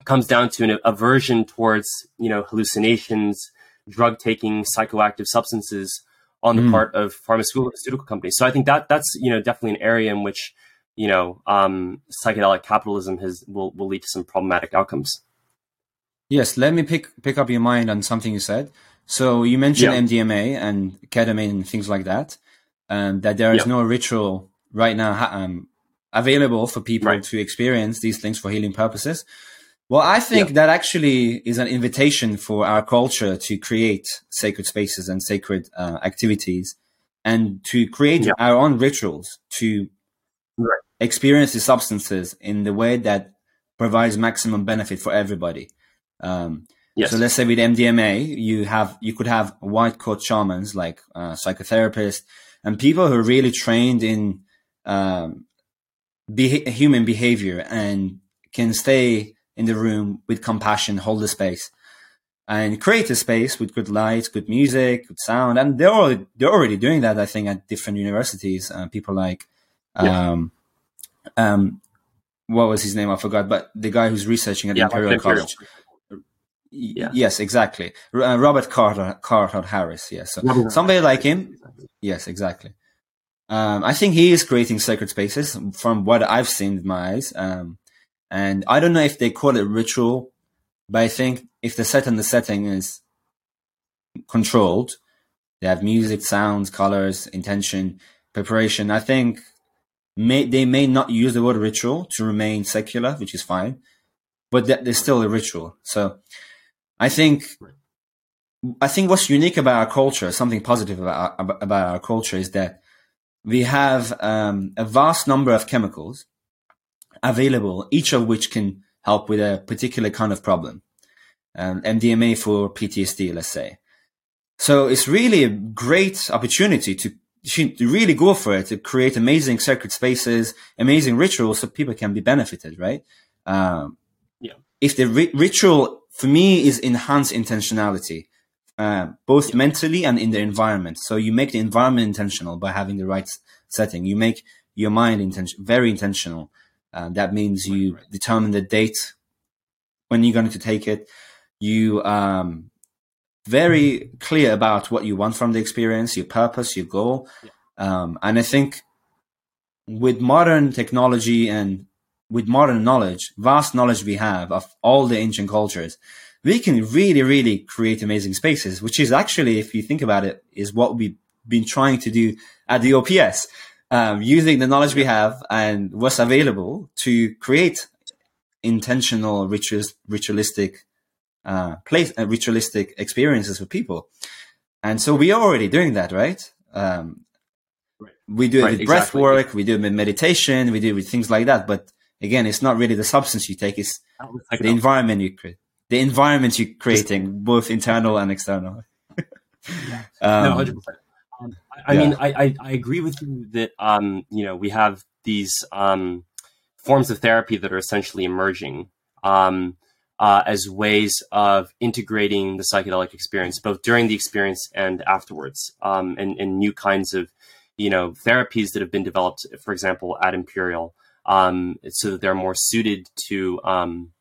it comes down to an aversion towards you know hallucinations, drug taking, psychoactive substances on the mm. part of pharmaceutical companies. So I think that that's you know definitely an area in which you know um, psychedelic capitalism has will will lead to some problematic outcomes. Yes, let me pick pick up your mind on something you said. So you mentioned yeah. MDMA and ketamine and things like that um, that there is yep. no ritual right now um, available for people right. to experience these things for healing purposes. Well, I think yep. that actually is an invitation for our culture to create sacred spaces and sacred uh, activities and to create yep. our own rituals to right. experience the substances in the way that provides maximum benefit for everybody. Um, yes. So let's say with MDMA, you have you could have white coat shamans like uh, psychotherapists and people who are really trained in um, be- human behavior and can stay in the room with compassion, hold the space, and create a space with good lights, good music, good sound. And they're already, they're already doing that, I think, at different universities. Uh, people like, um, yeah. um, what was his name? I forgot, but the guy who's researching at yeah, Imperial College. Yeah. Yes, exactly. Uh, Robert Carter, Carhart-Harris. Yes. So somebody like him. Yes, exactly. Um, I think he is creating sacred spaces from what I've seen with my eyes. Um, and I don't know if they call it ritual, but I think if the set and the setting is controlled, they have music, sounds, colors, intention, preparation. I think may, they may not use the word ritual to remain secular, which is fine, but there's still a ritual. So I think I think what's unique about our culture, something positive about our, about our culture, is that we have um, a vast number of chemicals available, each of which can help with a particular kind of problem. Um, MDMA for PTSD, let's say. So it's really a great opportunity to, to really go for it to create amazing sacred spaces, amazing rituals, so people can be benefited, right? Um, yeah. If the ri- ritual for me is enhance intentionality, uh, both yeah. mentally and in the environment. So you make the environment intentional by having the right setting. You make your mind intention very intentional. Uh, that means you right, right. determine the date when you're going to take it. You um, very clear about what you want from the experience, your purpose, your goal. Yeah. Um, and I think with modern technology and with modern knowledge, vast knowledge we have of all the ancient cultures, we can really, really create amazing spaces, which is actually, if you think about it, is what we've been trying to do at the OPS, um, using the knowledge we have and what's available to create intentional rituals, ritualistic, uh, place, uh, ritualistic experiences for people. and so we are already doing that, right? Um, Right. we do it Right, with breath work, we do it with meditation, we do it with things like that. But again, it's not really the substance you take; it's the environment you create. The environment you're creating, both internal and external. (laughs) Um, no, hundred percent. Um, I, I yeah. mean, I, I I agree with you that um you know we have these um forms of therapy that are essentially emerging um uh, as ways of integrating the psychedelic experience both during the experience and afterwards um and, and new kinds of you know therapies that have been developed for example at imperial um so that they're more suited to um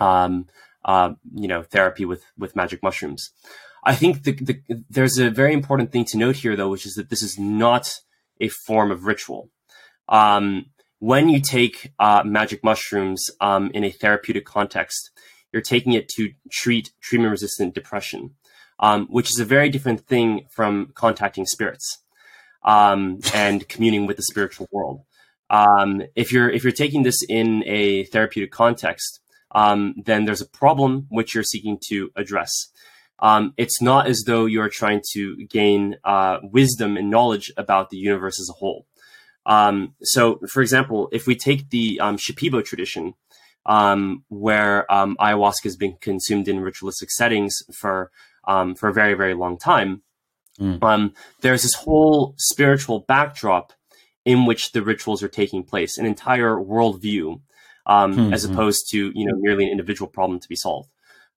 um uh you know therapy with with magic mushrooms I think the, the, there's a very important thing to note here, though, which is that this is not a form of ritual. Um, when you take uh, magic mushrooms in a therapeutic context, you're taking it to treat treatment resistant depression, um, which is a very different thing from contacting spirits um, and communing with the spiritual world. Um, if you're if you're taking this in a therapeutic context, um, then there's a problem which you're seeking to address um, it's not as though you're trying to gain uh, wisdom and knowledge about the universe as a whole. Um, so, for example, if we take the um, Shipibo tradition, um, where um, ayahuasca has been consumed in ritualistic settings for um, for a very very long time, Mm. um, there's this whole spiritual backdrop in which the rituals are taking place, an entire worldview, um, Hmm, as hmm. opposed to you know merely an individual problem to be solved.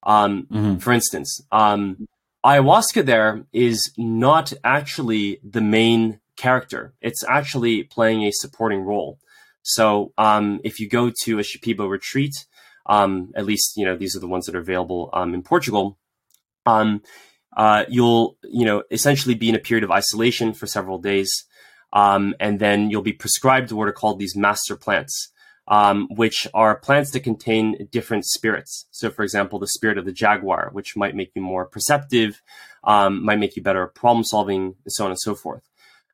Um, Mhm. for instance, um, ayahuasca there is not actually the main character. It's actually playing a supporting role. So um, if you go to a Shipibo retreat, um, at least you know these are the ones that are available um, in Portugal. Um, uh, you'll you know essentially be in a period of isolation for several days, um, and then you'll be prescribed what are called these master plants um, which are plants that contain different spirits. So, for example, the spirit of the jaguar, which might make you more perceptive, um, might make you better at problem solving, and so on and so forth.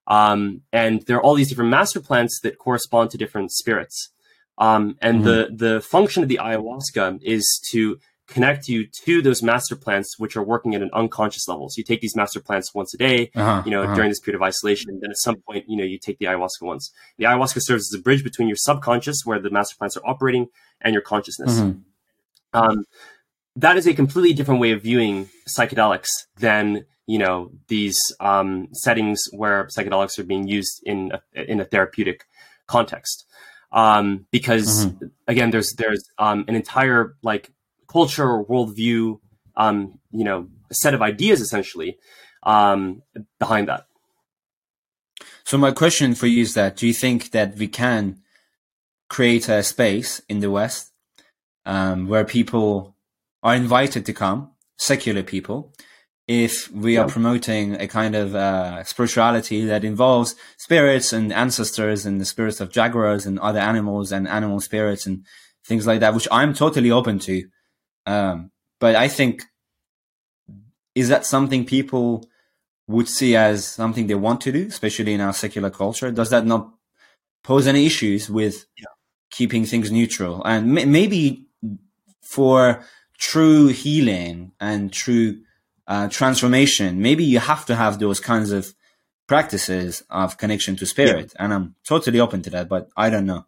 Um, and there are all these different master plants that correspond to different spirits. Um, and the the function of the ayahuasca is to connect you to those master plants, which are working at an unconscious level. So you take these master plants once a day, Uh-huh, you know, uh-huh. during this period of isolation. And then at some point, you know, you take the ayahuasca once. The ayahuasca serves as a bridge between your subconscious, where the master plants are operating, and your consciousness. Mhm. Um, that is a completely different way of viewing psychedelics than you know these um, settings where psychedelics are being used in a, in a therapeutic context. Um, because again, there's there's um, an entire like culture or worldview, um, you know, a set of ideas essentially um, behind that. So my question for you is that do you think that we can create a space in the West um, where people are invited to come, secular people, if we are promoting a kind of uh, spirituality that involves spirits and ancestors and the spirits of jaguars and other animals and animal spirits and things like that, which I'm totally open to. Um, but I think is that something people would see as something they want to do, especially in our secular culture? Does that not pose any issues with keeping things neutral? And m- maybe for true healing and true uh, transformation, maybe you have to have those kinds of practices of connection to spirit. And I'm totally open to that, but I don't know.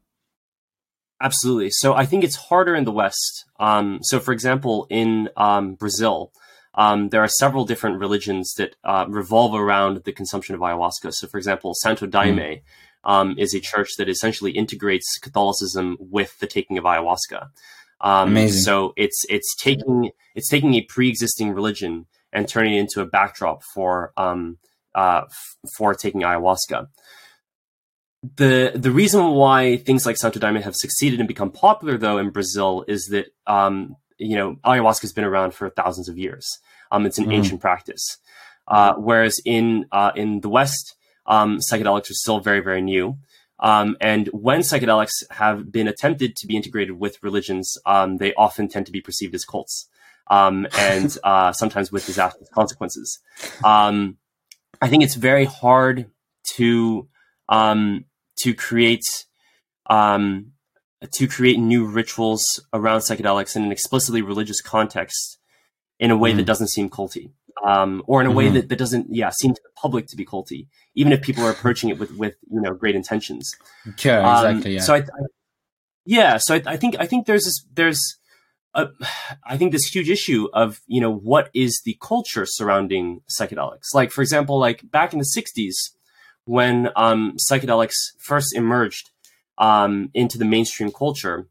Absolutely. So I think it's harder in the West. Um, so, for example, in um, Brazil, um, there are several different religions that uh, revolve around the consumption of ayahuasca. So, for example, Santo Daime um, is a church that essentially integrates Catholicism with the taking of ayahuasca. Um, Amazing. So it's it's taking it's taking a pre-existing religion and turning it into a backdrop for um, uh, f- for taking ayahuasca the the reason why things like Santo Daime have succeeded and become popular though in Brazil is that um, you know ayahuasca has been around for thousands of years. Um, it's an Mhm. ancient practice, uh, whereas in uh, in the West, um, psychedelics are still very very new. Um, and when psychedelics have been attempted to be integrated with religions, um, they often tend to be perceived as cults, um, and (laughs) uh, sometimes with disastrous consequences. Um, I think it's very hard to um, to create um, to create new rituals around psychedelics in an explicitly religious context in a way that Mhm. doesn't seem culty. um, or in a way mm-hmm. that, that doesn't yeah seem to the public to be culty, even if people are approaching it with with you know great intentions. Yeah, um, exactly. Um, yeah. So I, I, yeah, so I, I, think I think there's this there's a, I think this huge issue of you know what is the culture surrounding psychedelics. Like for example, like back in the '60s when um, psychedelics first emerged um, into the mainstream culture,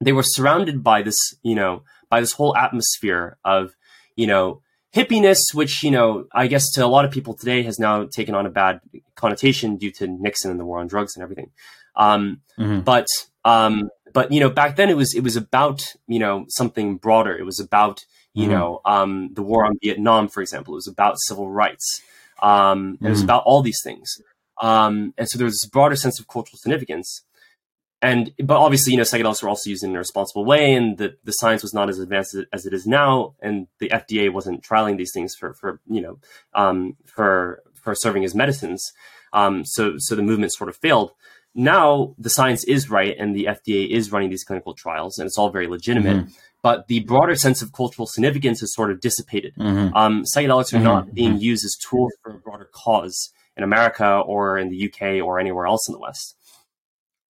they were surrounded by this you know by this whole atmosphere of you know hippiness, which you know I guess to a lot of people today has now taken on a bad connotation due to Nixon and the war on drugs and everything. Um, mm-hmm. But um, but you know back then it was it was about you know something broader. It was about you mm-hmm. know um, the war on Vietnam, for example. It was about civil rights. Um, mm-hmm. It was mm-hmm. about all these things. Um, and so there was this broader sense of cultural significance and but obviously, you know, psychedelics were also used in a responsible way, and the, the science was not as advanced as it is now, and the FDA wasn't trialing these things for for you know um, for for serving as medicines. Um, so so the movement sort of failed. Now the science is right, and the FDA is running these clinical trials, and it's all very legitimate. Mm-hmm. But the broader sense of cultural significance has sort of dissipated. Mm-hmm. Um, psychedelics are mm-hmm. not being mm-hmm. used as tools for a broader cause in America or in the UK or anywhere else in the West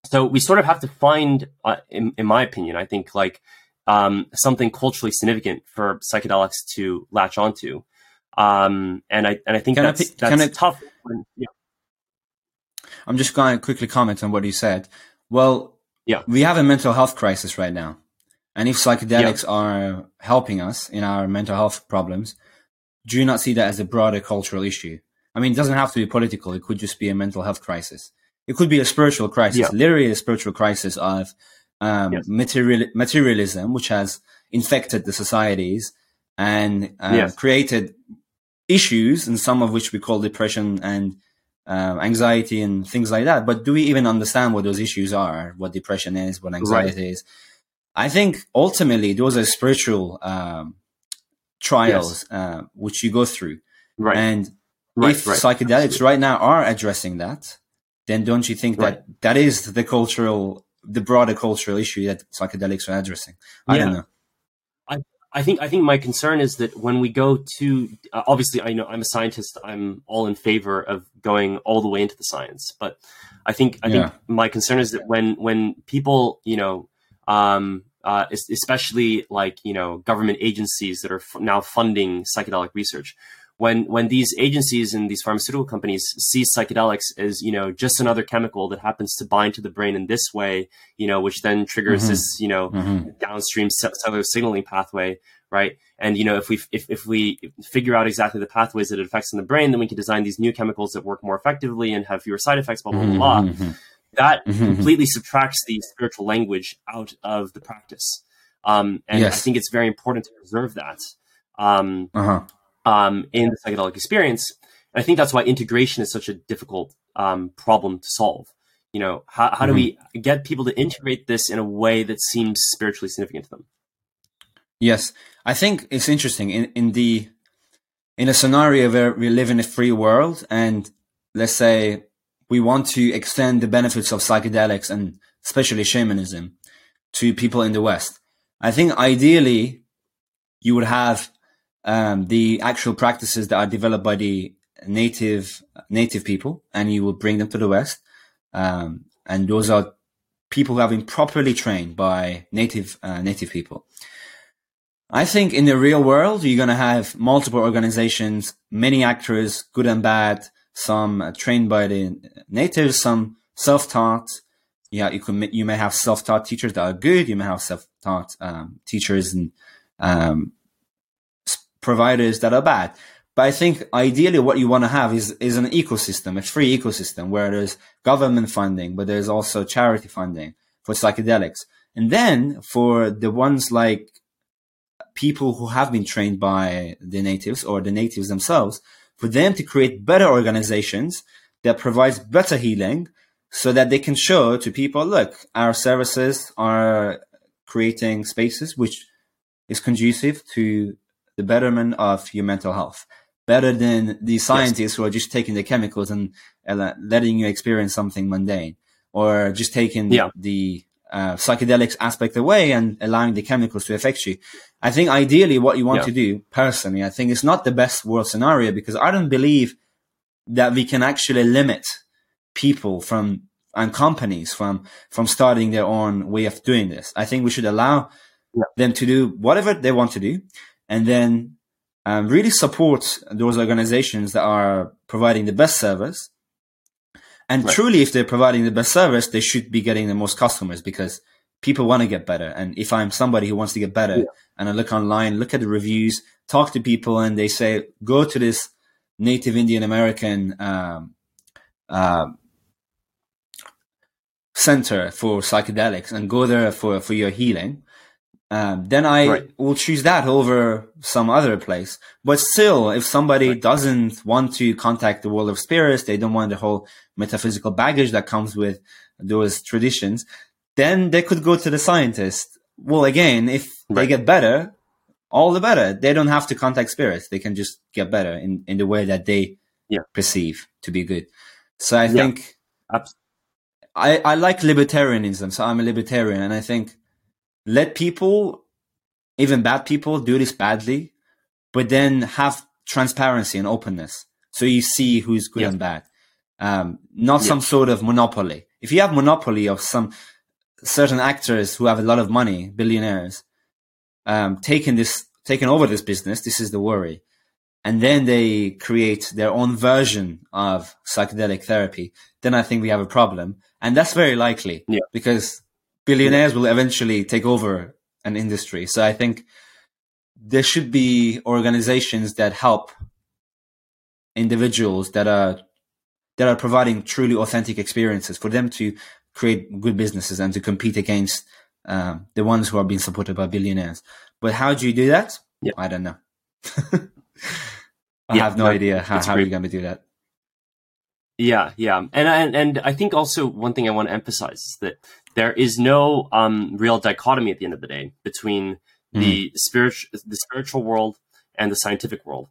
so we sort of have to find, uh, in, in, my opinion, I think like um, something culturally significant for psychedelics to latch onto, um, and I and I think can that's I, that's I, tough. When, yeah. I'm just going to quickly comment on what you said. Well, yeah, we have a mental health crisis right now, and if psychedelics yeah. are helping us in our mental health problems, do you not see that as a broader cultural issue? I mean, it doesn't have to be political; it could just be a mental health crisis. It could be a spiritual crisis, yeah. literally a spiritual crisis of um, yes. material, materialism, which has infected the societies and uh, yes. created issues, and some of which we call depression and uh, anxiety and things like that. But do we even understand what those issues are? What depression is? What anxiety right. is? I think ultimately those are spiritual um, trials yes. uh, which you go through, right. and right, if right. psychedelics right now are addressing that, then don't you think that that is the cultural, the broader cultural issue that psychedelics are addressing? I yeah. don't know. I, think I think my concern is that when we go to uh, obviously I know I'm a scientist I'm all in favor of going all the way into the science but I think I yeah. think my concern is that when when people you know um, uh, especially like you know government agencies that are f- now funding psychedelic research when when these agencies and these pharmaceutical companies see psychedelics as you know just another chemical that happens to bind to the brain in this way you know which then triggers mm-hmm. this you know mm-hmm. downstream cellular signaling pathway right and you know if we if, if we figure out exactly the pathways that it affects in the brain then we can design these new chemicals that work more effectively and have fewer side effects blah blah mm-hmm. blah, mm-hmm. that mm-hmm. completely subtracts the spiritual language out of the practice um, and yes. i think it's very important to preserve that um, uh-huh um, in the psychedelic experience. And I think that's why integration is such a difficult um, problem to solve. You know, how, how mm-hmm. do we mm-hmm. get people to integrate this in a way that seems spiritually significant to them? Yes, I think it's interesting in, in the in a scenario where we live in a free world, and let's say we want to extend the benefits of psychedelics and especially shamanism to people in the West. I think ideally you would have um, the actual practices that are developed by the native native people, and you will bring them to the West. Um, and those are people who have been properly trained by native uh, native people. I think in the real world, you're going to have multiple organizations, many actors, good and bad, some trained by the natives, some self-taught. Yeah, you can you may have self-taught teachers that are good. You may have self-taught um, teachers and um, providers that are bad. But I think ideally what you want to have is, is an ecosystem, a free ecosystem where there's government funding, but there's also charity funding for psychedelics. And then for the ones like people who have been trained by the natives or the natives themselves, for them to create better organizations that provides better healing so that they can show to people, look, our services are creating spaces which is conducive to the betterment of your mental health better than the scientists yes. who are just taking the chemicals and uh, letting you experience something mundane or just taking yeah. the uh, psychedelics aspect away and allowing the chemicals to affect you. I think ideally what you want Yeah. to do personally, I think it's not the best world scenario because I don't believe that we can actually limit people from and companies from from starting their own way of doing this. I think we should allow Yeah. them to do whatever they want to do, and then um, really support those organizations that are providing the best service. And Right. truly, if they're providing the best service, they should be getting the most customers because people want to get better. And if I'm somebody who wants to get better Yeah. and I look online, look at the reviews, talk to people, and they say, go to this Native Indian American um, uh, center for psychedelics and go there for, for your healing, um, then I Right. will choose that over some other place. But still, if somebody Right. doesn't want to contact the world of spirits, they don't want the whole metaphysical baggage that comes with those traditions, then they could go to the scientist. Well, again, if they get better, all the better. They don't have to contact spirits. They can just get better in, in the way that they Yeah. perceive to be good. So I Yeah. think I, I like libertarianism. So I'm a libertarian and I think let people, even bad people, do this badly, but then have transparency and openness. So you see who's good Yeah. and bad. Um, not Yeah. some sort of monopoly. If you have monopoly of some certain actors who have a lot of money, billionaires, um, taking this, taking over this business, this is the worry. And then they create their own version of psychedelic therapy. Then I think we have a problem. And that's very likely Yeah. because billionaires will eventually take over an industry. So I think there should be organizations that help individuals that are that are providing truly authentic experiences for them to create good businesses and to compete against um, the ones who are being supported by billionaires. But how do you do that? Yeah. I don't know. (laughs) I Yeah, have no no, idea how, how you're going to do that. Yeah, yeah, and and and I think also one thing I want to emphasize is that there is no um, real dichotomy at the end of the day between the spiritual the spiritual world and the scientific world.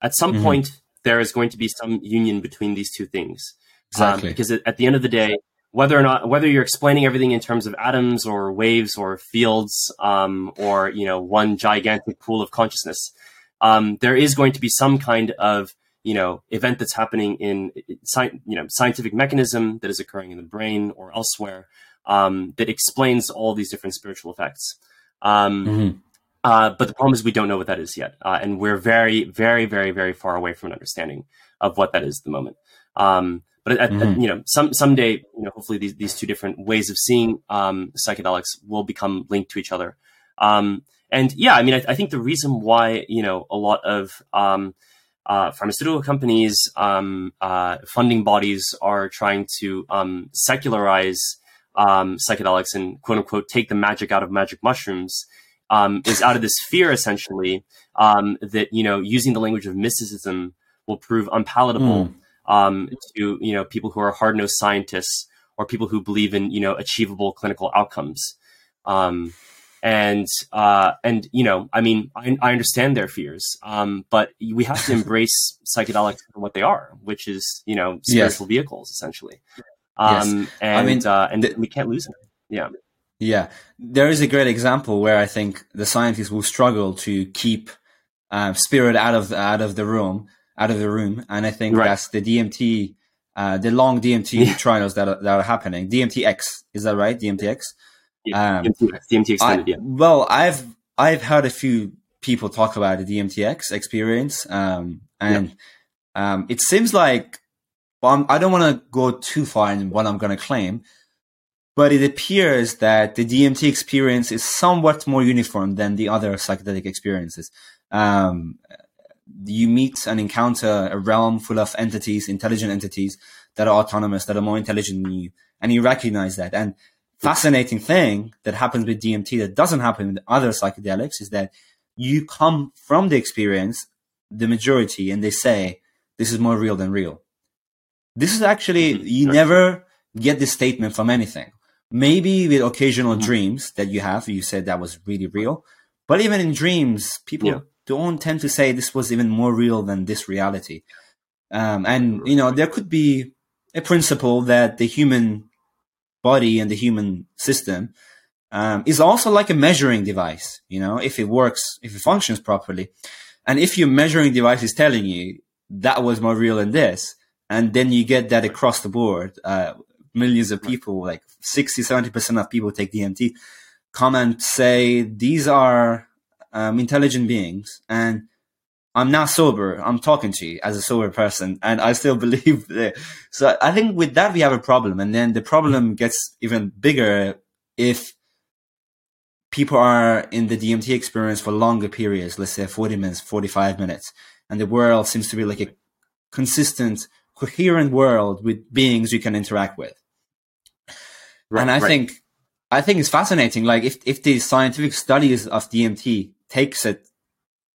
At some Mhm. point, there is going to be some union between these two things. Um, Exactly. because at, at the end of the day, whether or not whether you're explaining everything in terms of atoms or waves or fields um, or you know one gigantic pool of consciousness, um, there is going to be some kind of you know event that's happening in you know scientific mechanism that is occurring in the brain or elsewhere um, that explains all these different spiritual effects. Um, Mhm. uh, but the problem is we don't know what that is yet, uh, and we're very, very, very, very far away from an understanding of what that is at the moment. Um, but at, at- Mhm. you know, some someday, you know, hopefully these these two different ways of seeing um, psychedelics will become linked to each other. Um, and yeah, I mean, I, I think the reason why you know a lot of um, uh, pharmaceutical companies, um, uh, funding bodies are trying to um, secularize um, psychedelics and quote unquote take the magic out of magic mushrooms um, is out of this fear essentially um, that you know using the language of mysticism will prove unpalatable um, to you know people who are hard nosed scientists or people who believe in you know achievable clinical outcomes. And uh, and you know, I mean, I, I understand their fears, um, but we have to (laughs) embrace psychedelics for what they are, which is you know spiritual vehicles essentially. Um, and mean, uh, and the- we can't lose them. Yeah. Yeah, there is a great example where I think the scientists will struggle to keep uh, spirit out of out of the room, out of the room, and I think Right. that's the DMT, uh, the long DMT (laughs) trials that are, that are happening. DMTX is that right? DMTX. Um, DMT, DMT I, yeah. Well, I've I've heard a few people talk about the DMTX experience, um, and um, it seems like well, I'm, I don't want to go too far in what I'm going to claim, but it appears that the DMT experience is somewhat more uniform than the other psychedelic experiences. Um, you meet and encounter a realm full of entities, intelligent entities that are autonomous, that are more intelligent than you, and you recognize that. And fascinating thing that happens with DMT that doesn't happen with other psychedelics is that you come from the experience, the majority, and they say this is more real than real. This is actually Mhm. you never get this statement from anything. Maybe with occasional Mhm. dreams that you have, you said that was really real. But even in dreams, people Yeah. don't tend to say this was even more real than this reality. Um, and you know, there could be a principle that the human body and the human system um, is also like a measuring device. You know, if it works, if it functions properly, and if your measuring device is telling you that was more real than this, and then you get that across the board, uh, millions of people, like 60, 70% of people take DMT, come and say, these are um, intelligent beings and I'm now sober. I'm talking to you as a sober person and I still (laughs) believe that. So I think with that, we have a problem. And then the problem gets even bigger if people are in the DMT experience for longer periods, let's say 40 minutes, 45 minutes, and the world seems to be like a consistent, coherent world with beings you can interact with. Right, and I right. think, I think it's fascinating. Like if, if the scientific studies of DMT takes it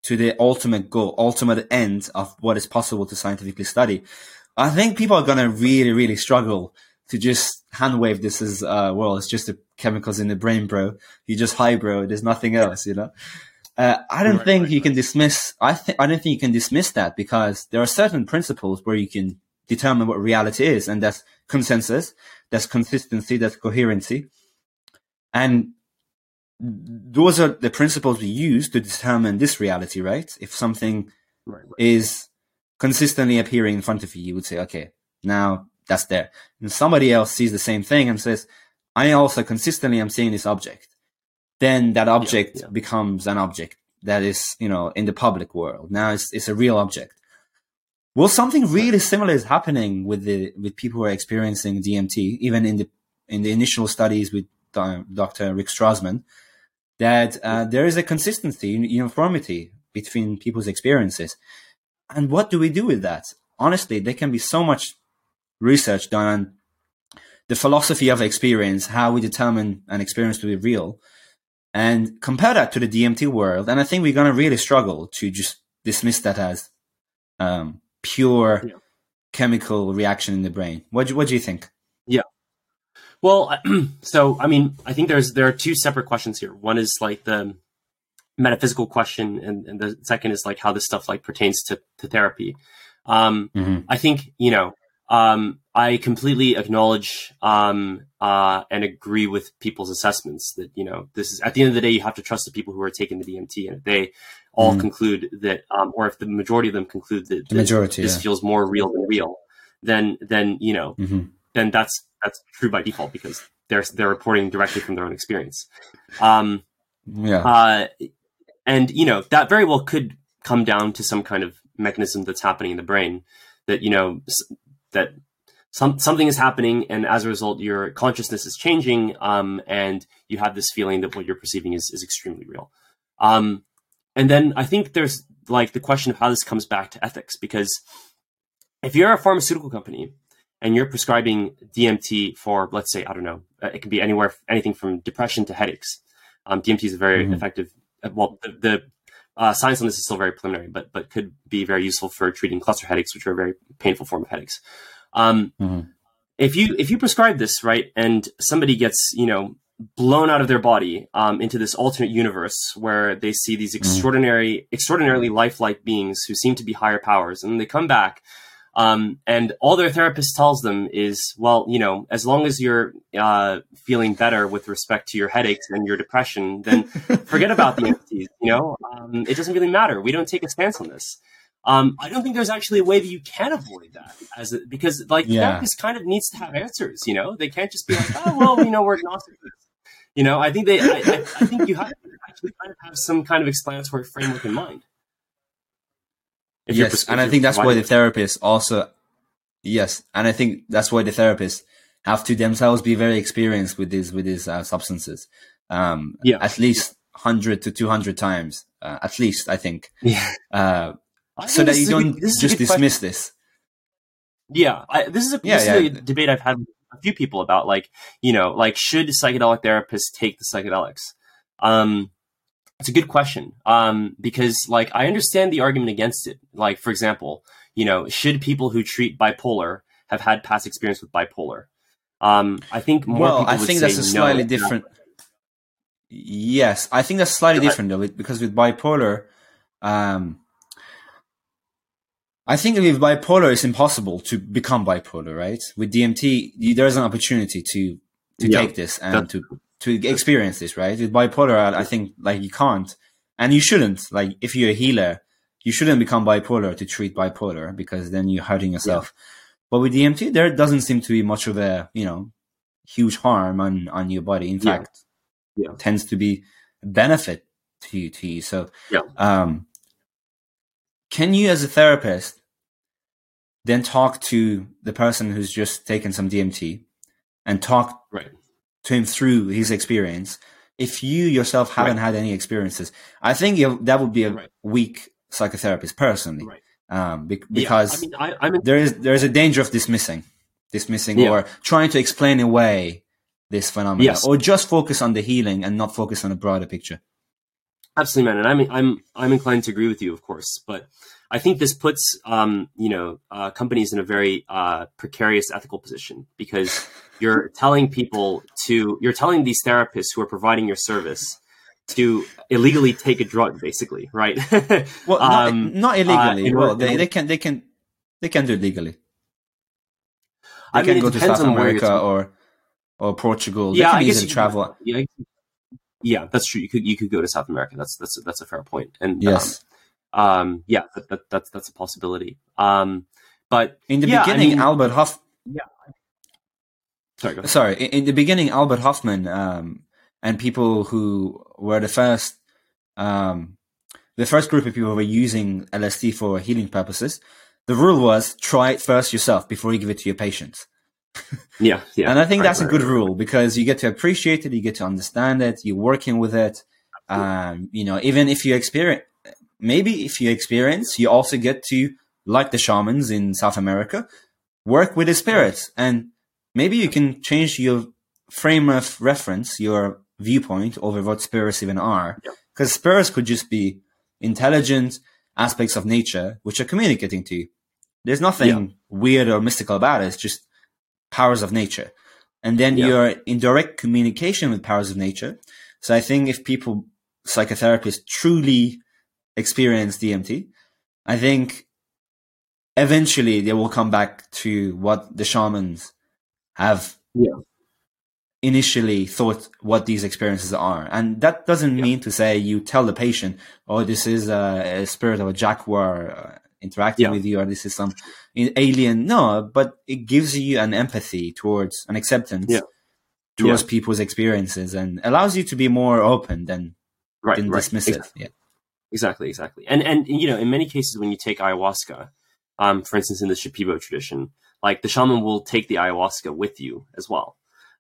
to the ultimate goal, ultimate end of what is possible to scientifically study, I think people are going to really, really struggle to just hand wave this as, uh, well, it's just the chemicals in the brain, bro. You just high, bro. There's nothing else, you know? Uh, I don't right, think you can dismiss, I think, I don't think you can dismiss that because there are certain principles where you can determine what reality is. And that's consensus, that's consistency, that's coherency. And those are the principles we use to determine this reality, right? If something right, right. is consistently appearing in front of you, you would say, okay, now that's there. And somebody else sees the same thing and says, I also consistently am seeing this object. Then that object yeah, yeah. becomes an object that is, you know, in the public world. Now it's, it's a real object. Well, something really similar is happening with the, with people who are experiencing DMT, even in the, in the initial studies with Dr. Rick Strassman that uh, there is a consistency, uniformity between people's experiences. And what do we do with that? Honestly, there can be so much research done on the philosophy of experience, how we determine an experience to be real, and compare that to the DMT world. And I think we're going to really struggle to just dismiss that as um, pure yeah. chemical reaction in the brain. What do, what do you think? Well, (clears throat) so I mean, I think there's there are two separate questions here. One is like the metaphysical question, and, and the second is like how this stuff like pertains to to therapy. Um, mm-hmm. I think you know um, I completely acknowledge um, uh, and agree with people's assessments that you know this is at the end of the day you have to trust the people who are taking the DMT, and if they all mm. conclude that, um, or if the majority of them conclude that, the majority, this yeah. feels more real than real, then then you know mm-hmm. Then that's that's true by default because they're they're reporting directly from their own experience. Um, yeah. Uh, and you know that very well could come down to some kind of mechanism that's happening in the brain that you know that some something is happening, and as a result, your consciousness is changing, um, and you have this feeling that what you're perceiving is is extremely real. Um, and then I think there's like the question of how this comes back to ethics because if you're a pharmaceutical company and you're prescribing DMT for, let's say, I don't know, uh, it can be anywhere, anything from depression to headaches. Um, DMT is a very mm-hmm. effective. Uh, well, the, the uh, science on this is still very preliminary, but but could be very useful for treating cluster headaches, which are a very painful form of headaches. Um, mm-hmm. If you if you prescribe this right, and somebody gets you know blown out of their body um, into this alternate universe where they see these mm-hmm. extraordinary, mm-hmm. extraordinarily lifelike beings who seem to be higher powers, and they come back um, and all their therapist tells them is, well, you know, as long as you're uh, feeling better with respect to your headaches and your depression, then (laughs) forget about the entities. You know, um, it doesn't really matter. We don't take a stance on this. Um, I don't think there's actually a way that you can avoid that, as a, because like yeah. therapist kind of needs to have answers. You know, they can't just be like, oh well, you know, we're agnostic. You know, I think they, I, I, I think you have to actually kind of have some kind of explanatory framework in mind yes, and I think that's why the therapists also, yes, and I think that's why the therapists have to themselves be very experienced with these with these uh, substances. Um, yeah, at least hundred to two hundred times, uh, at least I think. Yeah. Uh, so that you don't good, just dismiss question. this. Yeah, I, this is a, yeah, this yeah. Is a debate I've had with a few people about, like you know, like should psychedelic therapists take the psychedelics? Um, it's a good question. Um, because like I understand the argument against it. Like, for example, you know, should people who treat bipolar have had past experience with bipolar? Um, I think more well, I think that's a slightly no, different. Yes, I think that's slightly different though, because with bipolar, um, I think with bipolar, it's impossible to become bipolar, right? With DMT, there's an opportunity to to Yeah, take this and to to experience this, right? With bipolar, I I think like you can't, and you shouldn't. Like if you're a healer, you shouldn't become bipolar to treat bipolar because then you're hurting yourself. But with DMT, there doesn't seem to be much of a you know huge harm on on your body. In Yeah. fact, Yeah. tends to be a benefit to you. To you. So, Yeah. um, can you, as a therapist, then talk to the person who's just taken some DMT and talk Right. To him through his experience? If you yourself haven't had any experiences, I think you, that would be a Right. weak psychotherapist personally, Right. um, be- Yeah, because I mean, I, in, there is there is a danger of dismissing, dismissing Yeah. or trying to explain away this phenomenon, Yes. or just focus on the healing and not focus on a broader picture. Absolutely, man, and I'm I'm I'm inclined to agree with you, of course, but I think this puts um, you know uh, companies in a very uh, precarious ethical position because (laughs) you're telling people to you're telling these therapists who are providing your service to illegally take a drug, basically, right? (laughs) Well, not, Um, not illegally. in well, they, they can they can they can do it legally. They I can mean, it go to South on where you're America or or Portugal. yeah, they I guess easily you could- travel. Yeah, yeah, that's true. You could you could go to South America. That's that's that's a fair point. And Yes. um, um, yeah, that, that, that's that's a possibility. Um, but In the yeah, I beginning, mean- Albert Hoff. sorry, go ahead. Sorry, in, in the beginning, Albert Hofmann um, and people who were the first, um, the first group of people who were using LSD for healing purposes. The rule was try it first yourself before you give it to your patients. (laughs) Yeah, yeah. and I think Right, that's a good right. rule because you get to appreciate it, you get to understand it, you're working with it. Um, you know, even if you experience, maybe if you experience, you also get to, like the shamans in South America, work with the spirits and maybe you can change your frame of reference, your viewpoint over what spirits even are. Yeah. Because spirits could just be intelligent aspects of nature which are communicating to you. There's nothing Yeah. weird or mystical about it. It's just powers of nature. And then Yeah. you're in direct communication with powers of nature. So I think if people, psychotherapists truly experience DMT, I think eventually they will come back to what the shamans have Yeah. initially thought what these experiences are. And that doesn't Yeah. mean to say you tell the patient, oh, this is a, a spirit of a jaguar uh, interacting Yeah. with you, or this is some alien. No, but it gives you an empathy towards an acceptance towards people's experiences and allows you to be more open than, right, than right. dismissive. Exactly. Exactly, exactly. And and you know, in many cases, when you take ayahuasca, um, for instance, in the Shipibo tradition, like the shaman will take the ayahuasca with you as well,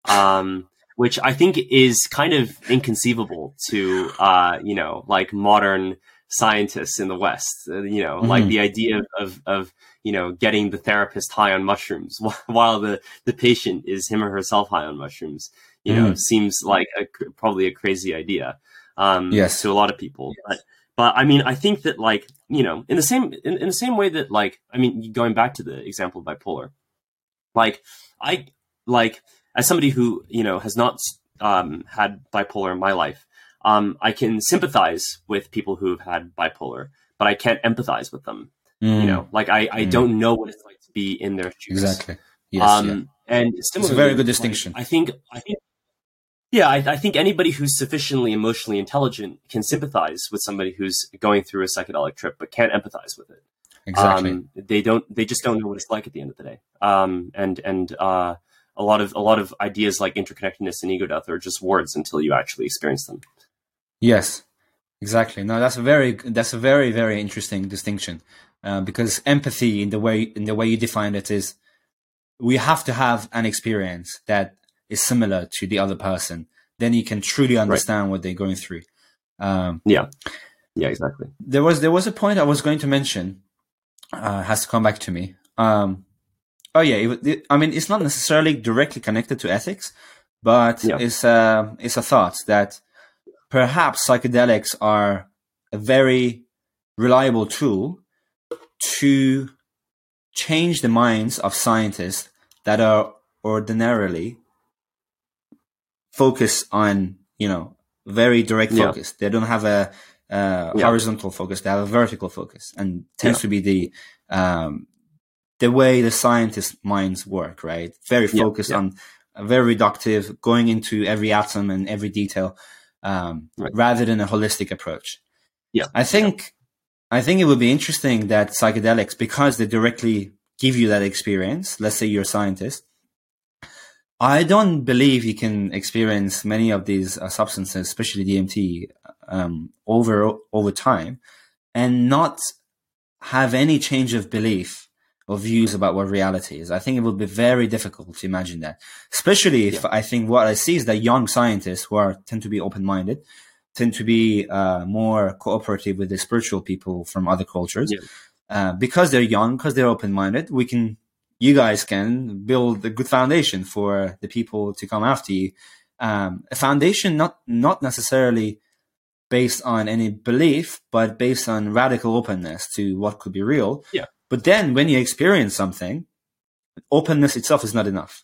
um, which I think is kind of inconceivable to uh, you know, like modern scientists in the West. Uh, you know, like Mhm. the idea of, of of you know getting the therapist high on mushrooms (laughs) while the the patient is him or herself high on mushrooms. You know, seems like a, probably a crazy idea um, Yes. to a lot of people. But, but I mean, I think that like you know, in the same in, in the same way that like I mean, going back to the example of bipolar, like I like as somebody who you know has not um, had bipolar in my life, um, I can sympathize with people who have had bipolar, but I can't empathize with them. You know, like I I Mm. don't know what it's like to be in their shoes. exactly. Yes. um, yeah. And similarly, it's a very good like, distinction. I think, I think, yeah, I, I think anybody who's sufficiently emotionally intelligent can sympathize with somebody who's going through a psychedelic trip, but can't empathize with it. Exactly. Um, they don't, they just don't know what it's like at the end of the day. Um, and and uh, a lot of a lot of ideas like interconnectedness and ego death are just words until you actually experience them. Yes, exactly. No, that's a very that's a very very interesting distinction uh, because empathy in the way in the way you define it is we have to have an experience that is similar to the other person. Then you can truly understand what they're going through. Um, Yeah, yeah, exactly. there was there was a point I was going to mention uh, has to come back to me. Um, oh yeah, it, it- I mean it's not necessarily directly connected to ethics, but Yeah. it's a it's a thought that perhaps psychedelics are a very reliable tool to change the minds of scientists that are ordinarily focused on you know very direct Yeah. focus. They don't have a uh, Yeah. horizontal focus. They have a vertical focus, and tends Yeah. to be the um, the way the scientists' minds work. Right, very focused yeah. on very reductive, going into every atom and every detail, um, right. rather than a holistic approach. Yeah, I think I think it would be interesting that psychedelics, because they directly give you that experience. Let's say you're a scientist. I don't believe you can experience many of these uh, substances, especially DMT, um, over over time, and not have any change of belief or views about what reality is. I think it would be very difficult to imagine that, especially if yeah. I think what I see is that young scientists who are tend to be open minded tend to be uh, more cooperative with the spiritual people from other cultures. Yeah. Uh, because they're young, because they're open minded, we can, you guys can build a good foundation for the people to come after you. Um, a foundation not not necessarily based on any belief, but based on radical openness to what could be real. Yeah. But then when you experience something, openness itself is not enough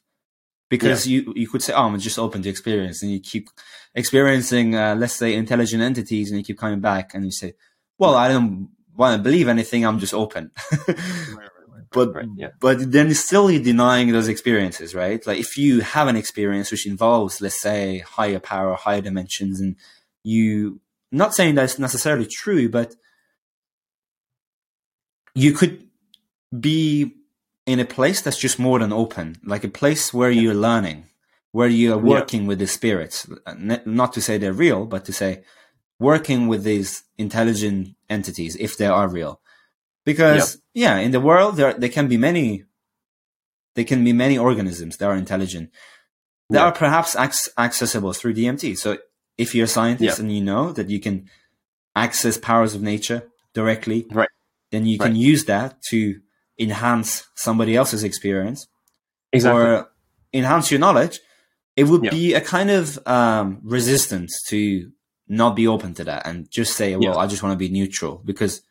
because yeah. you you could say, "Oh, I'm just open to experience," and you keep experiencing, uh, let's say, intelligent entities, and you keep coming back, and you say, "Well, I don't want to believe anything. I'm just open." (laughs) but right, yeah. but then still you're denying those experiences, right? Like if you have an experience which involves, let's say, higher power, higher dimensions, and you not saying that's necessarily true, but you could be in a place that's just more than open, like a place where yeah. you're learning, where you're working yeah. with the spirits. Not to say they're real, but to say working with these intelligent entities if they are real. Because yeah, in the world there there can be many there can be many organisms that are intelligent that are perhaps ac- accessible through DMT. So if you're a scientist and you know that you can access powers of nature directly, right. then you can use that to enhance somebody else's experience exactly. or enhance your knowledge, it would yeah. be a kind of um, resistance to not be open to that and just say, well, yeah. I just want to be neutral because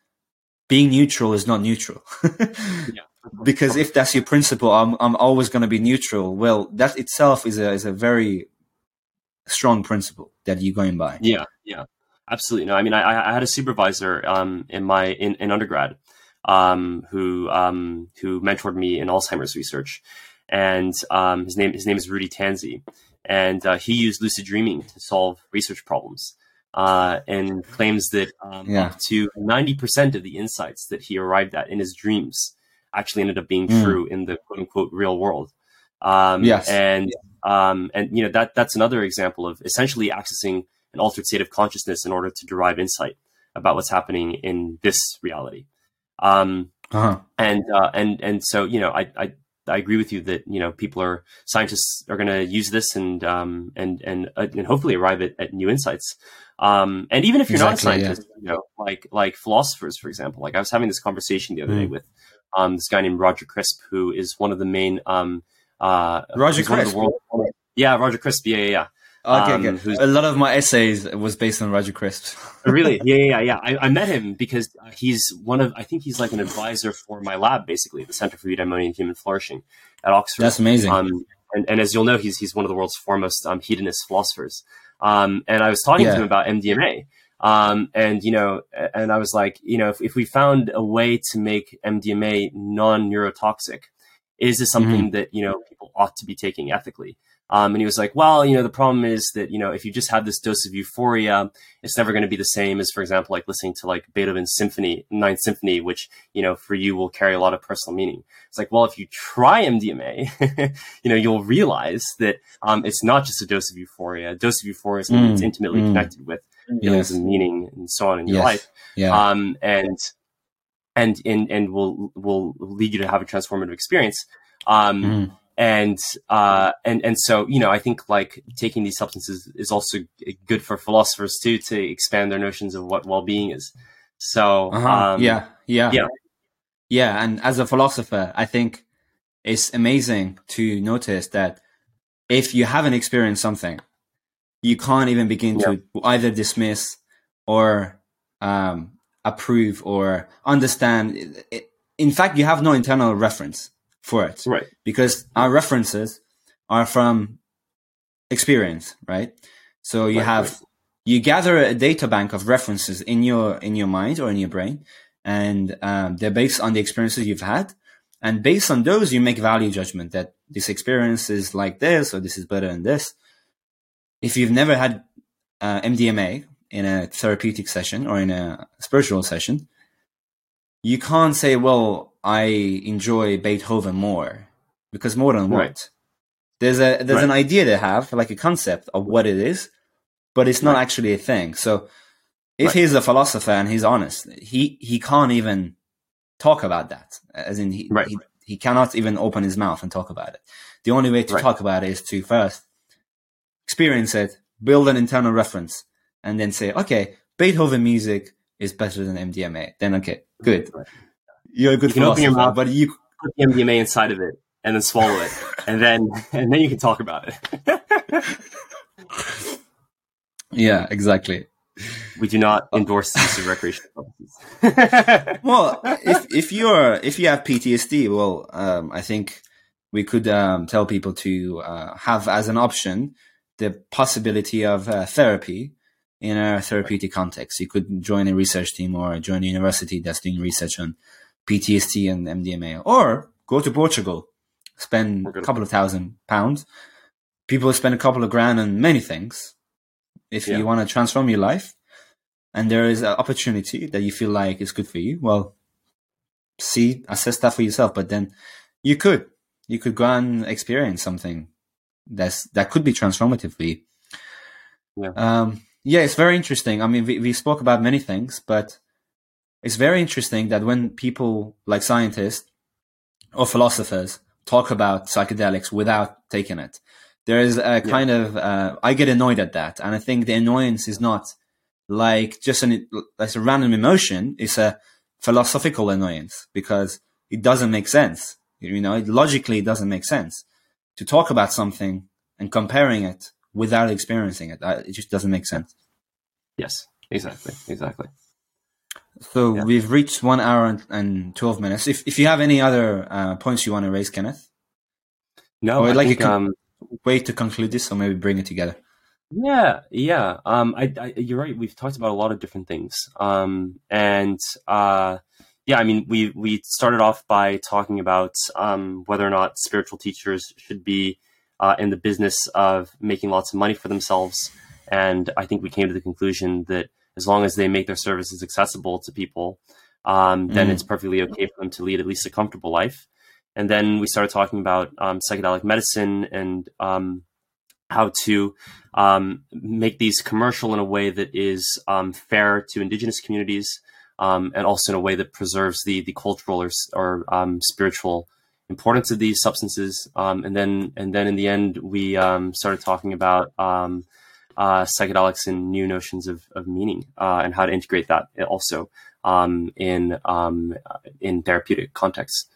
being neutral is not neutral. (laughs) yeah. Because if that's your principle, I'm, I'm always going to be neutral. Well, that itself is a, is a very strong principle that you're going by. Yeah. Yeah. Absolutely. No, I mean, I, I had a supervisor um, in my in, in undergrad um, who um, who mentored me in Alzheimer's research, and um, his name his name is Rudy Tanzi, and uh, he used lucid dreaming to solve research problems, uh, and claims that um, yeah. up to ninety percent of the insights that he arrived at in his dreams actually ended up being mm. true in the quote unquote real world. Um, yes, and um, and you know that that's another example of essentially accessing an altered state of consciousness in order to derive insight about what's happening in this reality. Um, uh-huh. And uh, and and so you know, I, I I agree with you that you know people are scientists are going to use this and um, and and uh, and hopefully arrive at, at new insights. Um, and even if you're exactly, not a scientist, yeah. you know, like like philosophers, for example, like I was having this conversation the other mm. day with um, this guy named Roger Crisp, who is one of the main um, uh, Roger Crisp. World, yeah, Roger Crisp. Yeah, yeah, yeah. Okay, um, okay. A lot of my essays was based on Roger Crisp. (laughs) really? Yeah, yeah, yeah. I, I, met him because he's one of, I think he's like an advisor for my lab, basically, the Center for Eudaimonia and Human Flourishing at Oxford. That's amazing. Um, and, and, as you'll know, he's, he's one of the world's foremost um, hedonist philosophers. Um, and I was talking yeah. to him about MDMA. Um, and, you know, and I was like, you know, if, if we found a way to make MDMA non neurotoxic, is this something mm-hmm. that, you know, people ought to be taking ethically? Um, and he was like, well, you know, the problem is that, you know, if you just have this dose of euphoria, it's never going to be the same as, for example, like listening to like Beethoven's symphony, ninth symphony, which, you know, for you will carry a lot of personal meaning. It's like, well, if you try MDMA, (laughs) you know, you'll realize that, um, it's not just a dose of euphoria. A dose of euphoria is something mm, that's intimately mm. connected with feelings yes. and meaning and so on in yes. your life. Yeah. Um, and, and, and, and will, will lead you to have a transformative experience. Um, mm and uh, and and so you know I think like taking these substances is also good for philosophers too to expand their notions of what well-being is. So uh-huh. um, yeah, yeah, yeah, yeah. And as a philosopher, I think it's amazing to notice that if you haven't experienced something, you can't even begin yeah. to either dismiss or um, approve or understand. In fact, you have no internal reference for it. Right. Because our references are from experience, right? So you right, have right. you gather a data bank of references in your in your mind or in your brain, and um, they're based on the experiences you've had, and based on those you make value judgment that this experience is like this, or this is better than this. If you've never had uh, MDMA in a therapeutic session or in a spiritual session, you can't say, "Well, I enjoy Beethoven more," because more than what? Right. There's a there's right. an idea they have, like a concept of what it is, but it's not right. actually a thing. So if he's a philosopher and he's honest, he he can't even talk about that. As in, he, he he cannot even open his mouth and talk about it. The only way to talk about it is to first experience it, build an internal reference, and then say, okay, Beethoven music is better than MDMA. Then okay, good. You're a good you philosopher, mouth, but you put the MDMA inside of it and then swallow it, and then (laughs) and then you can talk about it. (laughs) yeah, exactly. We do not endorse the use of recreational substances. (laughs) well, if if you're if you have PTSD, well, um, I think we could um, tell people to uh, have as an option the possibility of uh, therapy in a therapeutic context. You could join a research team or join a university that's doing research on PTSD and MDMA, or go to Portugal, spend a couple of thousand pounds. People spend a couple of grand on many things. If yeah. you want to transform your life, and there is an opportunity that you feel like is good for you, well, see, assess that for yourself. But then you could, you could go and experience something that's that could be transformative for you. Yeah. Um, yeah, it's very interesting. I mean, we, we spoke about many things, but it's very interesting that when people like scientists or philosophers talk about psychedelics without taking it, there is a kind yeah. of, uh, I get annoyed at that. And I think the annoyance is not like just an, like a random emotion. It's a philosophical annoyance because it doesn't make sense. You know, it logically doesn't make sense to talk about something and comparing it without experiencing it. It just doesn't make sense. Yes, exactly, exactly. So yeah. we've reached one hour and, and, twelve minutes. If if you have any other uh, points you want to raise, Kenneth, no, or I like think, a con- um, way to conclude this, or maybe bring it together. Yeah, yeah. Um, I, I, you're right. We've talked about a lot of different things. Um, and uh, yeah, I mean, we we started off by talking about um, whether or not spiritual teachers should be uh, in the business of making lots of money for themselves. And I think we came to the conclusion that as long as they make their services accessible to people, um, then mm. it's perfectly okay for them to lead at least a comfortable life. And then we started talking about um, psychedelic medicine and um, how to um, make these commercial in a way that is um, fair to indigenous communities um, and also in a way that preserves the the cultural or, or spiritual importance of these substances. Um, and then and then in the end, we um, started talking about um, uh, psychedelics and new notions of, of meaning uh, and how to integrate that also um, in um, in therapeutic contexts.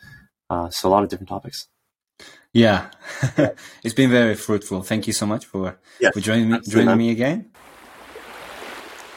Uh, so a lot of different topics. Yeah, (laughs) it's been very fruitful. Thank you so much for yes, for joining me joining me again.